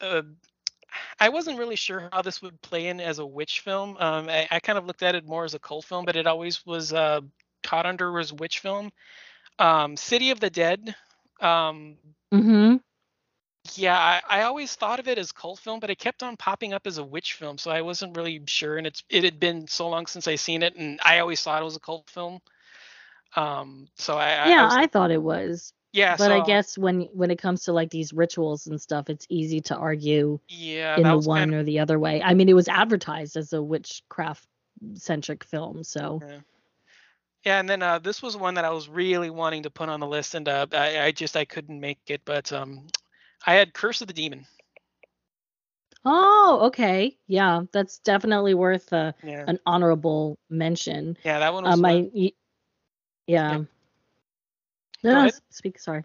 a I wasn't really sure how this would play in as a witch film. Um, I, I, kind of looked at it more as a cult film, but it always was uh, caught under as witch film. Um, City of the Dead. Um, mm-hmm. Yeah, I, I, always thought of it as cult film, but it kept on popping up as a witch film, so I wasn't really sure. And it's it had been so long since I seen it, and I always thought it was a cult film. Um, so I yeah, I, was, I thought it was. Yeah, but so, I guess when when it comes to like these rituals and stuff, it's easy to argue yeah, in the one kind of, or the other way. I mean, it was advertised as a witchcraft centric film, so. Yeah. Yeah, and then uh, this was one that I was really wanting to put on the list, and uh, I, I, just I couldn't make it. But um, I had Curse of the Demon. Oh, okay. Yeah, that's definitely worth a, yeah. an honorable mention. Yeah, that one was. Um, I, yeah. yeah. No, no speak. Sorry.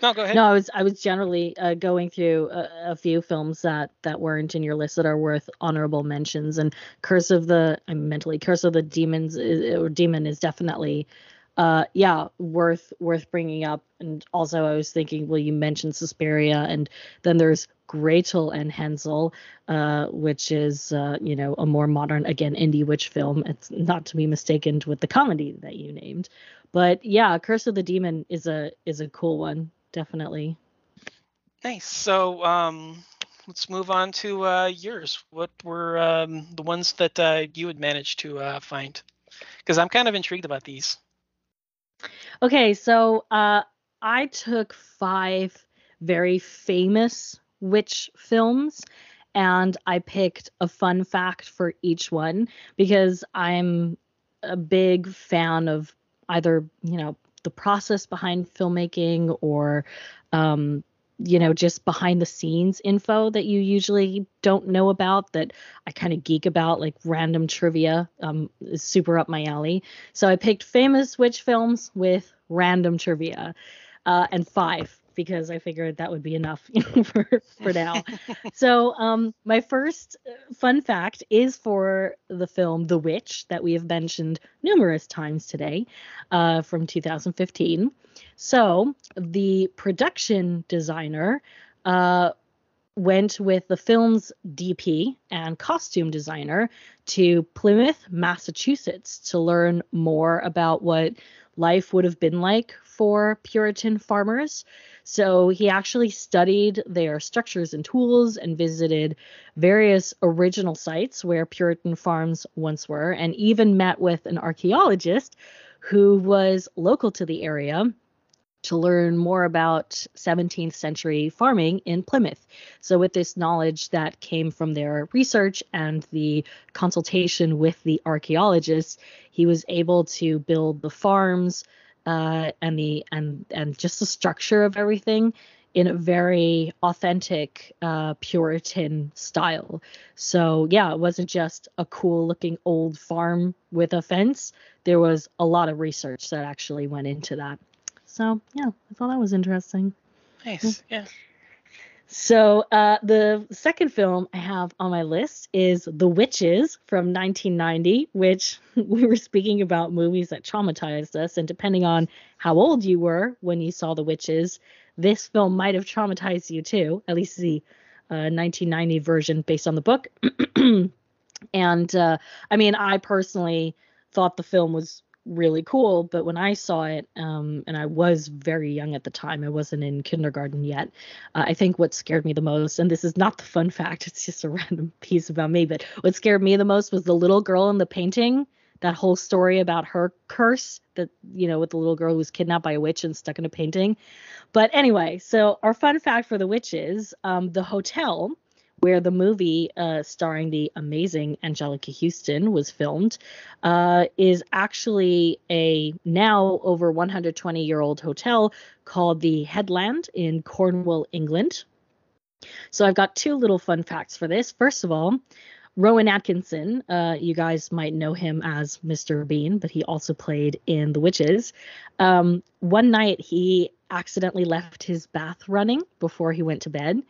No, go ahead. No, I was I was generally uh, going through a, a, few films that that weren't in your list that are worth honorable mentions, and Curse of the I'm mentally Curse of the Demons is, or Demon is definitely, uh, yeah, worth worth bringing up. And also, I was thinking, well, you mentioned Suspiria, and then there's Gretel and Hansel, uh, which is uh, you know a more modern again indie witch film. It's not to be mistaken with the comedy that you named. But yeah, Curse of the Demon is a is a cool one, definitely. Nice. So um, let's move on to uh, yours. What were um, the ones that uh, you had managed to uh, find? Because I'm kind of intrigued about these. Okay, so uh, I took five very famous witch films and I picked a fun fact for each one because I'm a big fan of either you know the process behind filmmaking or um, you know just behind the scenes info that you usually don't know about that i kind of geek about like random trivia um, is super up my alley. So i picked famous witch films with random trivia uh, and five because I figured that would be enough for for now. so um, my first uh, fun fact is for the film The Witch that we have mentioned numerous times today, uh, from 2015. So the production designer. Uh, went with the film's DP and costume designer to Plymouth, Massachusetts to learn more about what life would have been like for Puritan farmers. So he actually studied their structures and tools and visited various original sites where Puritan farms once were, and even met with an archaeologist who was local to the area to learn more about 17th century farming in Plymouth. So, with this knowledge that came from their research and the consultation with the archaeologists, he was able to build the farms, uh, and the and and just the structure of everything in a very authentic uh, Puritan style. So yeah, it wasn't just a cool looking old farm with a fence. There was a lot of research that actually went into that. So yeah, I thought that was interesting. Nice. Yeah. So uh, the second film I have on my list is The Witches from 1990, which we were speaking about movies that traumatized us, and depending on how old you were when you saw The Witches, this film might have traumatized you too. At least the uh, 1990 version based on the book. and uh, I mean, I personally thought the film was really cool. But when I saw it, um, and I was very young at the time, I wasn't in kindergarten yet. Uh, I think what scared me the most, and this is not the fun fact, it's just a random piece about me, but what scared me the most was the little girl in the painting. That whole story about her curse, that you know, with the little girl who was kidnapped by a witch and stuck in a painting. But anyway, so our fun fact for the witches, um, the hotel where the movie uh, starring the amazing Anjelica Huston was filmed, uh, is actually a now over 120 year old hotel called the Headland in Cornwall, England. So I've got two little fun facts for this. First of all, Rowan Atkinson, uh, you guys might know him as Mr. Bean, but he also played in The Witches. Um, one night he accidentally left his bath running before he went to bed,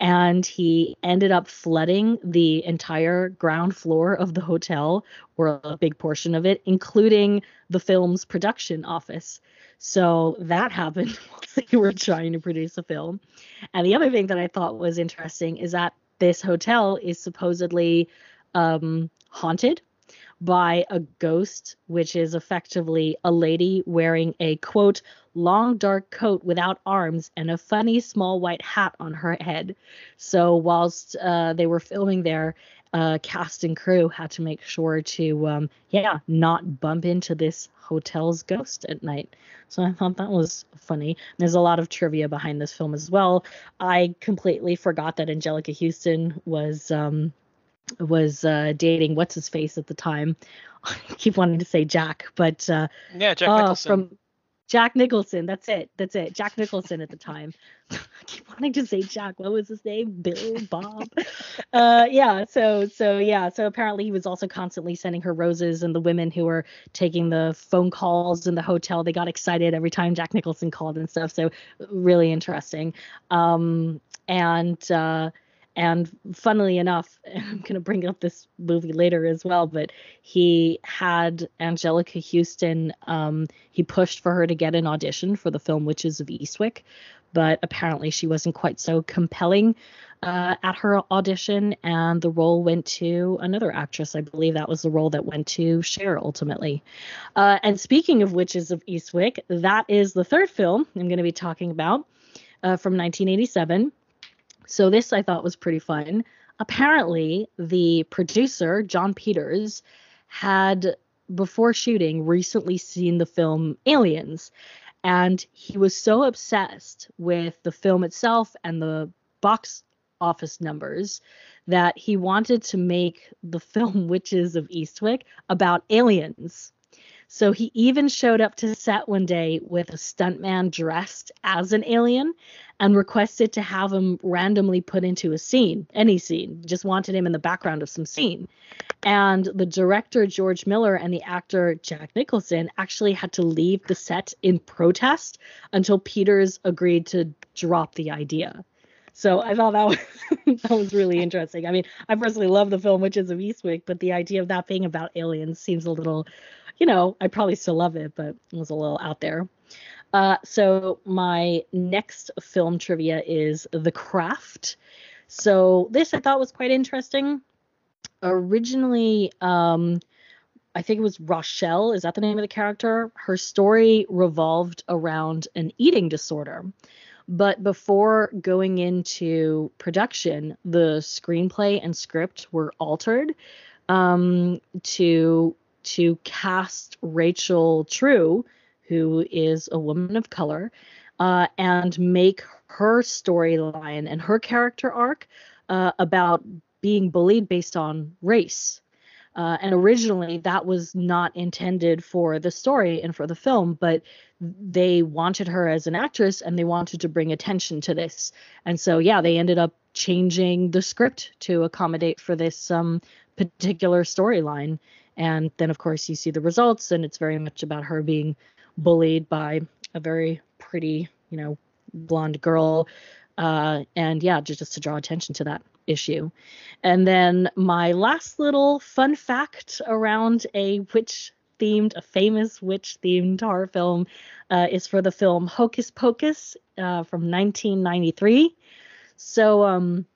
and he ended up flooding the entire ground floor of the hotel, or a big portion of it, including the film's production office. So that happened while they were trying to produce a film. And the other thing that I thought was interesting is that this hotel is supposedly um, haunted by a ghost, which is effectively a lady wearing a quote, long dark coat without arms and a funny small white hat on her head. So, whilst uh, they were filming there, uh, cast and crew had to make sure to, um, yeah, not bump into this hotel's ghost at night. So I thought that was funny. There's a lot of trivia behind this film as well. I completely forgot that Anjelica Huston was um, was uh, dating what's his face at the time. I keep wanting to say Jack, but uh, yeah, Jack uh, Nicholson. From Jack Nicholson. That's it. That's it. Jack Nicholson at the time. I keep wanting to say Jack. What was his name? Bill, Bob. uh, yeah. So, so yeah. So apparently he was also constantly sending her roses, and the women who were taking the phone calls in the hotel, they got excited every time Jack Nicholson called and stuff. So really interesting. Um, and uh, and funnily enough, I'm going to bring up this movie later as well, but he had Anjelica Huston, um, he pushed for her to get an audition for the film Witches of Eastwick, but apparently she wasn't quite so compelling uh, at her audition, and the role went to another actress. I believe that was the role that went to Cher ultimately. Uh, and speaking of Witches of Eastwick, that is the third film I'm going to be talking about uh, from 1987. So this I thought was pretty fun. Apparently, the producer, Jon Peters, had before shooting recently seen the film Aliens and he was so obsessed with the film itself and the box office numbers that he wanted to make the film Witches of Eastwick about aliens. So he even showed up to set one day with a stuntman dressed as an alien and requested to have him randomly put into a scene, any scene, just wanted him in the background of some scene. And the director, George Miller, and the actor, Jack Nicholson, actually had to leave the set in protest until Peters agreed to drop the idea. So I thought that was that was really interesting. I mean, I personally love the film Witches of Eastwick, but the idea of that being about aliens seems a little, you know, I probably still love it, but it was a little out there. Uh, so my next film trivia is The Craft. So this I thought was quite interesting. Originally, um, I think it was Rochelle. Is that the name of the character? Her story revolved around an eating disorder. But before going into production, the screenplay and script were altered um, to to cast Rachel True, who is a woman of color, uh, and make her storyline and her character arc uh, about being bullied based on race. Uh, and originally, that was not intended for the story and for the film, but they wanted her as an actress and they wanted to bring attention to this. And so, yeah, they ended up changing the script to accommodate for this um, particular storyline. And then, of course, you see the results, and it's very much about her being bullied by a very pretty, you know, blonde girl. Uh, and yeah, just, just to draw attention to that issue. And then my last little fun fact around a witch themed, a famous witch themed horror film uh, is for the film Hocus Pocus uh, from 1993. So um,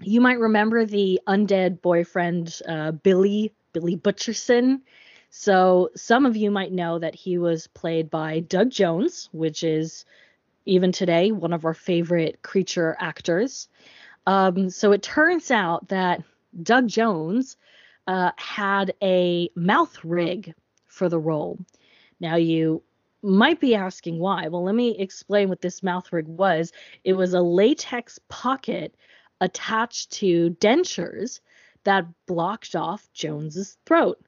you might remember the undead boyfriend uh, Billy Billy Butcherson. So some of you might know that he was played by Doug Jones, which is even today one of our favorite creature actors. Um, so it turns out that Doug Jones uh, had a mouth rig for the role. Now you might be asking why. Well, let me explain what this mouth rig was. It was a latex pocket attached to dentures that blocked off Jones's throat.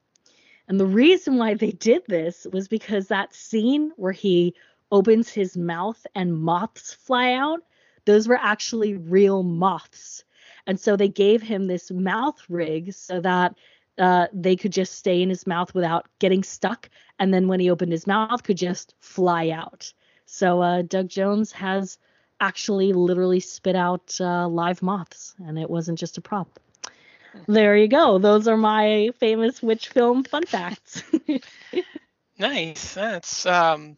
And the reason why they did this was because that scene where he opens his mouth and moths fly out, those were actually real moths. And so they gave him this mouth rig so that uh, they could just stay in his mouth without getting stuck. And then when he opened his mouth, could just fly out. So uh, Doug Jones has actually literally spit out uh, live moths, and it wasn't just a prop. There you go. Those are my famous witch film fun facts. nice. That's um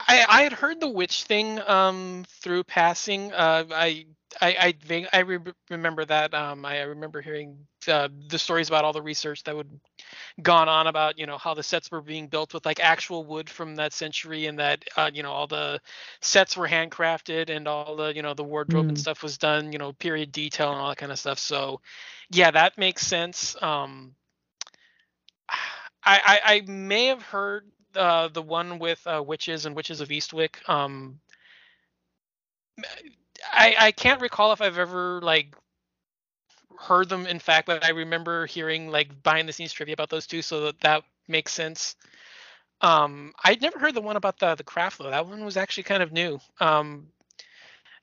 I I had heard the witch thing um through passing. Uh I I I, I re- remember that. Um, I remember hearing uh, the stories about all the research that would gone on about you know how the sets were being built with like actual wood from that century, and that uh, you know all the sets were handcrafted and all the you know the wardrobe mm. and stuff was done you know period detail and all that kind of stuff. So yeah, that makes sense. Um, I, I I may have heard uh, the one with uh, witches and witches of Eastwick. Um, I I can't recall if I've ever like heard them in fact, but I remember hearing like behind the scenes trivia about those two, so that that makes sense. Um, I'd never heard the one about the the craft though. That one was actually kind of new. Um,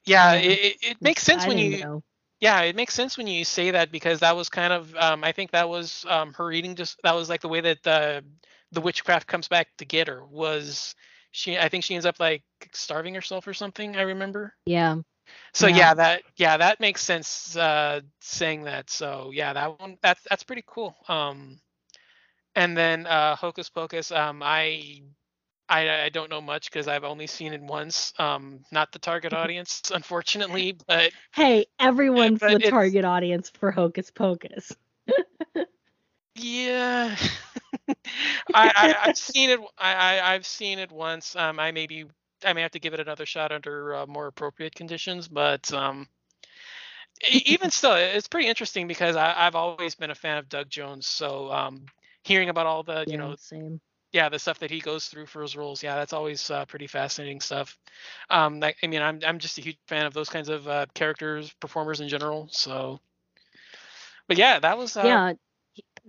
yeah, it, it, it makes sense when you. Know. Yeah, it makes sense when you say that because that was kind of um, I think that was um, her eating just that was like the way that the the witchcraft comes back to get her was she I think she ends up like starving herself or something. I remember. Yeah. So yeah. yeah, that yeah that makes sense uh, saying that. So yeah, that one that's that's pretty cool. Um, and then uh, Hocus Pocus, um, I I, I don't know much because I've only seen it once. Um, not the target audience, unfortunately, but hey, everyone's but the target audience for Hocus Pocus. yeah, I, I have seen it. I, I have seen it once. Um, I maybe I may have to give it another shot under uh, more appropriate conditions. But um, even still, it's pretty interesting because I, have always been a fan of Doug Jones. So um, hearing about all the you know same. Yeah, the stuff that he goes through for his roles, yeah, that's always uh, pretty fascinating stuff. Um, I, I mean, I'm I'm just a huge fan of those kinds of uh, characters, performers in general. So, but yeah, that was uh, yeah.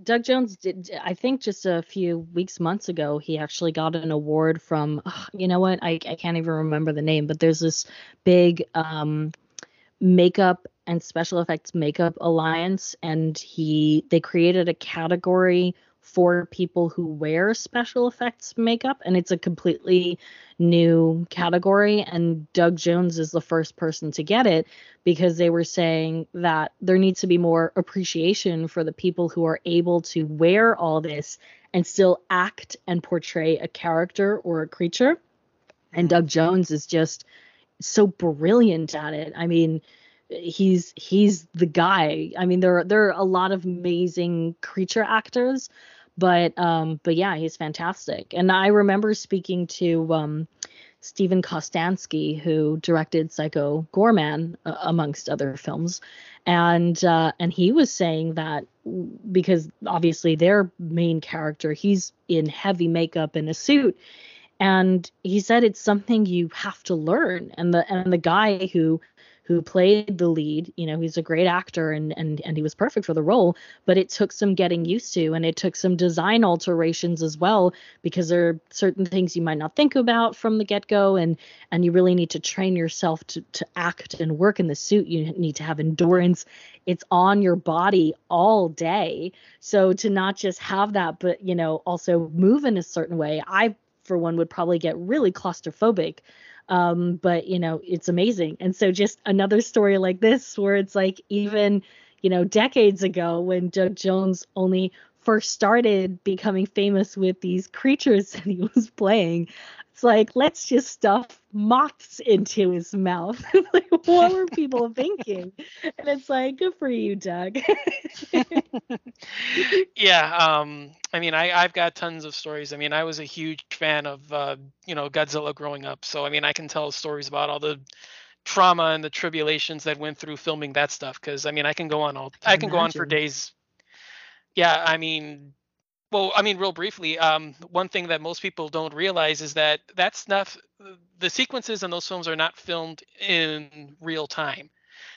Doug Jones did, I think just a few weeks, months ago, he actually got an award from, you know what, I, I can't even remember the name, but there's this big um, makeup and special effects makeup alliance, and he they created a category for people who wear special effects makeup, and it's a completely new category. And Doug Jones is the first person to get it because they were saying that there needs to be more appreciation for the people who are able to wear all this and still act and portray a character or a creature. And Doug Jones is just so brilliant at it. I mean, he's he's the guy. I mean, there are, there are a lot of amazing creature actors, but um but yeah he's fantastic. And i remember speaking to um Steven Kostanski, who directed Psycho Goreman uh, amongst other films, and uh, and he was saying that because obviously their main character, he's in heavy makeup and a suit, and he said it's something you have to learn, and the and the guy who who played the lead. You know, he's a great actor and and and he was perfect for the role, but it took some getting used to and it took some design alterations as well because there are certain things you might not think about from the get-go and and you really need to train yourself to to act and work in the suit. You need to have endurance. It's on your body all day. So to not just have that but, you know, also move in a certain way. I for one would probably get really claustrophobic um, but you know, it's amazing. And so just another story like this where it's like even, you know, decades ago when Doug Jones only first started becoming famous with these creatures that he was playing, it's like let's just stuff moths into his mouth. like what were people thinking? And it's like good for you, Doug. yeah, um, I mean, I I've got tons of stories. I mean, I was a huge fan of uh, you know Godzilla growing up, so I mean, I can tell stories about all the trauma and the tribulations that went through filming that stuff. Because I mean, I can go on all I can, I can go on for days. Yeah, I mean, well, I mean, real briefly, um, one thing that most people don't realize is that that stuff, the sequences in those films are not filmed in real time.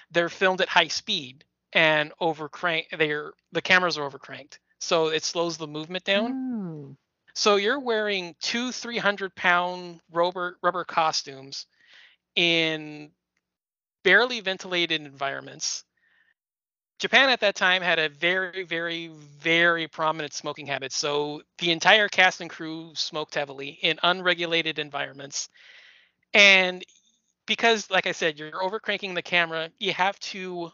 They're filmed at high speed and over crank. They're the cameras are overcranked, so it slows the movement down. Mm. So you're wearing two 300 pound rubber rubber costumes in barely ventilated environments. Japan at that time had a very, very, very prominent smoking habit. So the entire cast and crew smoked heavily in unregulated environments. And because, like I said, you're overcranking the camera, you have to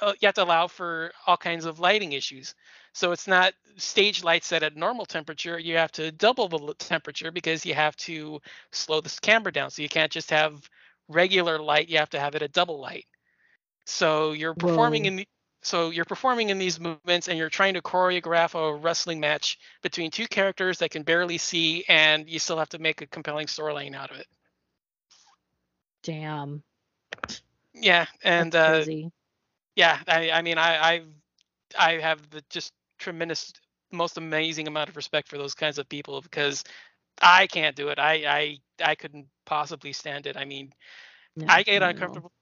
uh, you have to allow for all kinds of lighting issues. So it's not stage lights set at normal temperature. You have to double the temperature because you have to slow this camera down. So you can't just have regular light. You have to have it at double light. So you're performing Whoa. in the, so you're performing in these movements and you're trying to choreograph a wrestling match between two characters that can barely see and you still have to make a compelling storyline out of it. Damn. Yeah, and uh, yeah, I, I mean, I, I, I have the just tremendous, most amazing amount of respect for those kinds of people because I can't do it. I, I, I couldn't possibly stand it. I mean, No, I get uncomfortable.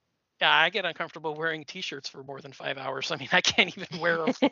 Yeah, I get uncomfortable wearing t-shirts for more than five hours. I mean, I can't even wear. A,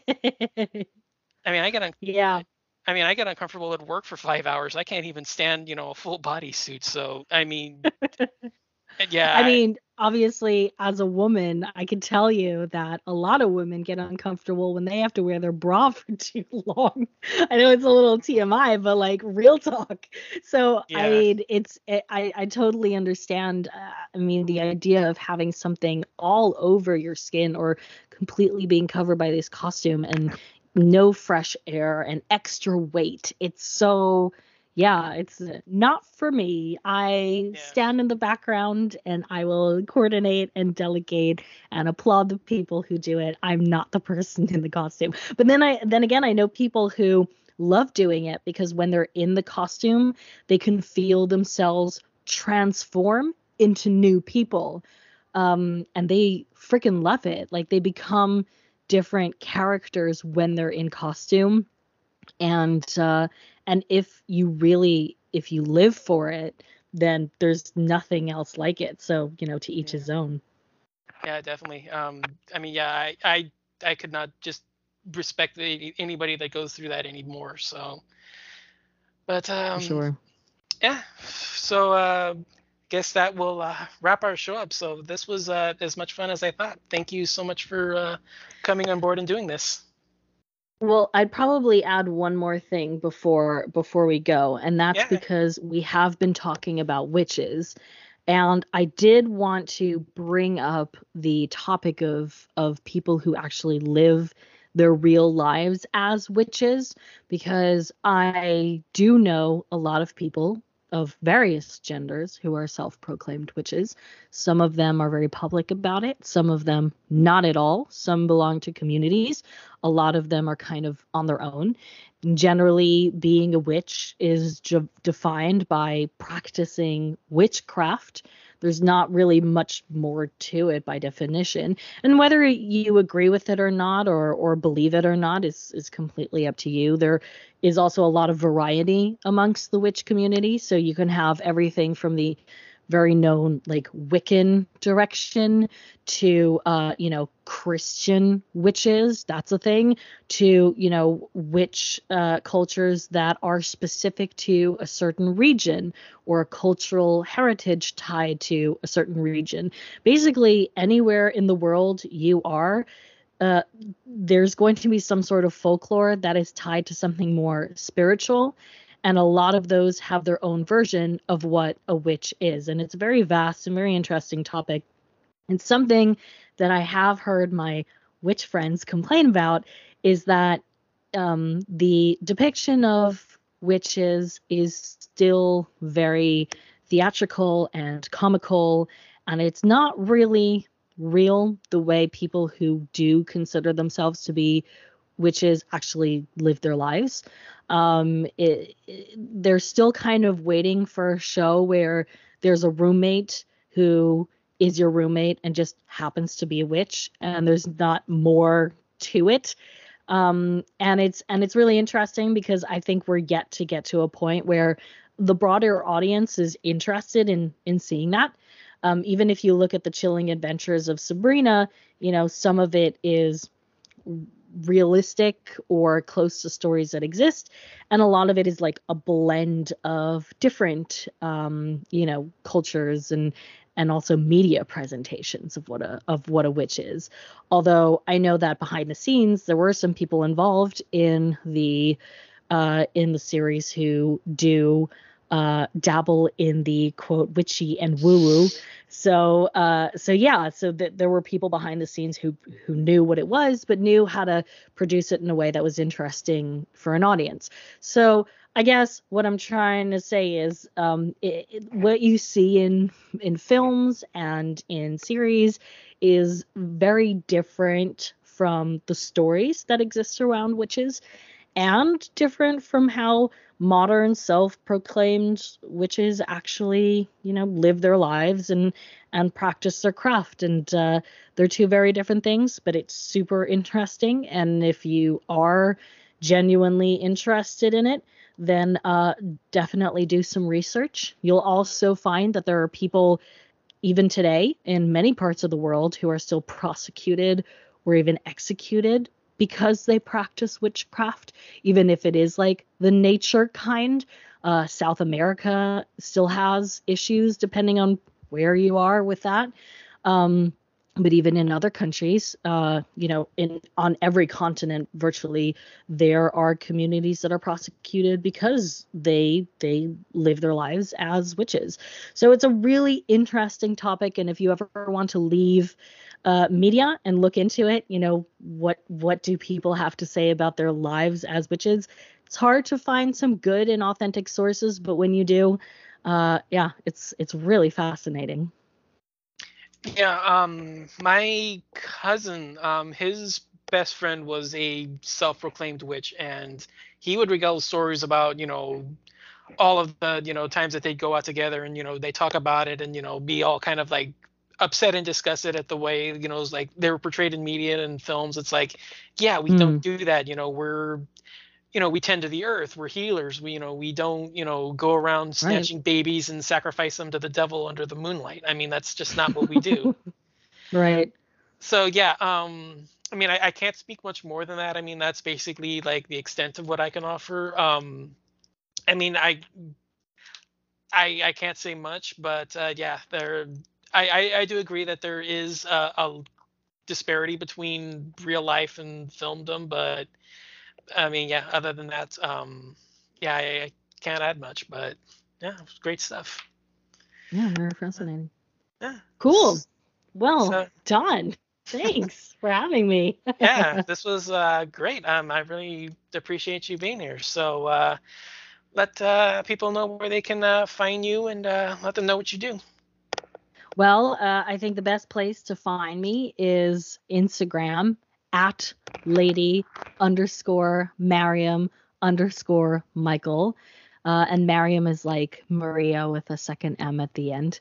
I mean, I get, un, yeah. I mean, I get uncomfortable at work for five hours. I can't even stand, you know, a full body suit. So, I mean, yeah, I mean, obviously, as a woman, I can tell you that a lot of women get uncomfortable when they have to wear their bra for too long. I know it's a little TMI, but like real talk. So, I mean, it's it, I I totally understand. Uh, I mean, the idea of having something all over your skin or completely being covered by this costume and no fresh air and extra weight. It's so yeah, it's not for me. I Yeah. stand in the background and I will coordinate and delegate and applaud the people who do it. I'm not the person in the costume. But then I then again I know people who love doing it because when they're in the costume, they can feel themselves transform into new people. Um and they freaking love it. Like they become different characters when they're in costume and uh and if you really if you live for it then there's nothing else like it so you know to each Yeah. his own yeah, definitely. Um, I mean, yeah, I, I, I could not just respect any, anybody that goes through that anymore. So, but um, sure yeah so uh guess that will uh, wrap our show up so this was uh, as much fun as i thought thank you so much for uh, coming on board and doing this well i'd probably add one more thing before before we go and that's Yeah. because we have been talking about witches and i did want to bring up the topic of of people who actually live their real lives as witches because i do know a lot of people of various genders who are self-proclaimed witches. Some of them are very public about it some of them not at all. Some belong to communities. A lot of them are kind of on their own. Generally being a witch is ju- defined by practicing witchcraft there's not really much more to it by definition. And whether you agree with it or not or or believe it or not is is completely up to you. There is also a lot of variety amongst the witch community. So you can have everything from the very known like wiccan direction to uh you know christian witches that's a thing to you know witch uh cultures that are specific to a certain region or a cultural heritage tied to a certain region. Basically anywhere in the world you are uh, there's going to be some sort of folklore that is tied to something more spiritual and a lot of those have their own version of what a witch is. And it's a very vast and very interesting topic. And something that i have heard my witch friends complain about is that um, the depiction of witches is still very theatrical and comical. And it's not really real the way people who do consider themselves to be witches actually live their lives. Um it, it- they're still kind of waiting for a show where there's a roommate who is your roommate and just happens to be a witch and there's not more to it. Um and it's and it's really interesting because i think we're yet to get to a point where the broader audience is interested in in seeing that. Um even if you look at the chilling adventures of sabrina you know some of it is realistic or close to stories that exist and a lot of it is like a blend of different um you know cultures and and also media presentations of what a of what a witch is. Although I know that behind the scenes there were some people involved in the uh, in the series who do uh, dabble in the quote witchy and woo woo. So uh, so yeah, so that there were people behind the scenes who who knew what it was, but knew how to produce it in a way that was interesting for an audience. So I guess what I'm trying to say is um, it, it, what you see in in films and in series is very different from the stories that exist around witches and different from how modern self-proclaimed witches actually you know live their lives and and practice their craft and uh, they're two very different things but it's super interesting and if you are genuinely interested in it then uh, definitely do some research. You'll also find that there are people, even today, in many parts of the world, who are still prosecuted or even executed because they practice witchcraft, even if it is like the nature kind. Uh, South America still has issues depending on where you are with that. Um, but even in other countries, uh, you know, in on every continent, virtually, there are communities that are prosecuted because they they live their lives as witches. So it's a really interesting topic, and if you ever want to leave uh, media and look into it, you know, what what do people have to say about their lives as witches? It's hard to find some good and authentic sources, but when you do, uh, yeah, it's it's really fascinating. Yeah, um, my cousin, um, his best friend was a self-proclaimed witch, and he would regale stories about, you know, all of the, you know, times that they'd go out together, and you know, they talk about it, and you know, be all kind of like upset and disgusted at the way, you know, it's like they were portrayed in media and films. It's like, yeah, we mm. don't do that. You know, we're you know we tend to the earth we're healers we you know we don't you know go around snatching right. babies and sacrifice them to the devil under the moonlight i mean that's just not what we do right so yeah um i mean I, I can't speak much more than that i mean that's basically like the extent of what i can offer um i mean i i i can't say much but uh yeah there i i, I do agree that there is a, a disparity between real life and filmdom but I mean, yeah. Other than that, um, yeah, I, I can't add much, but yeah, great stuff. Yeah, very fascinating. Yeah. Cool. Well, so, Don, thanks for having me. yeah, this was uh, great. Um, I really appreciate you being here. So uh, let uh, people know where they can uh, find you and uh, let them know what you do. Well, uh, I think the best place to find me is Instagram at lady underscore Mariam underscore Michael. Uh, and Mariam is like Maria with a second M at the end.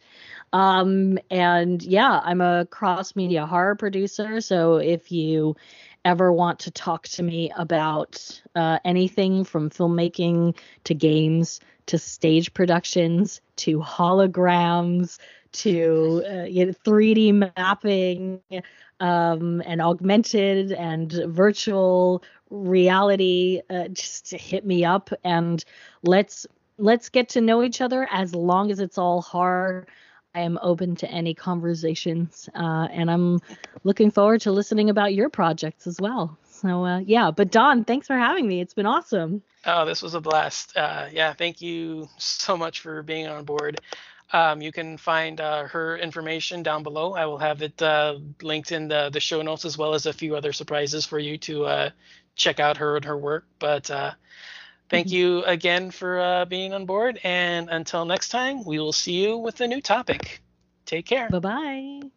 Um, and yeah, I'm a cross media horror producer. So if you ever want to talk to me about uh, anything from filmmaking to games to stage productions to holograms to uh, you know, 3D mapping, um, and augmented and virtual reality uh, just hit me up. And let's let's get to know each other as long as it's all hard i am open to any conversations uh, and i'm looking forward to listening about your projects as well. So uh, yeah but don thanks for having me. It's been awesome. Oh this was a blast. Uh, yeah thank you so much for being on board um, you can find uh, her information down below. I will have it uh, linked in the, the show notes as well as a few other surprises for you to uh, check out her and her work. But uh, thank mm-hmm. you again for uh, being on board. And until next time, we will see you with a new topic. Take care. Bye bye.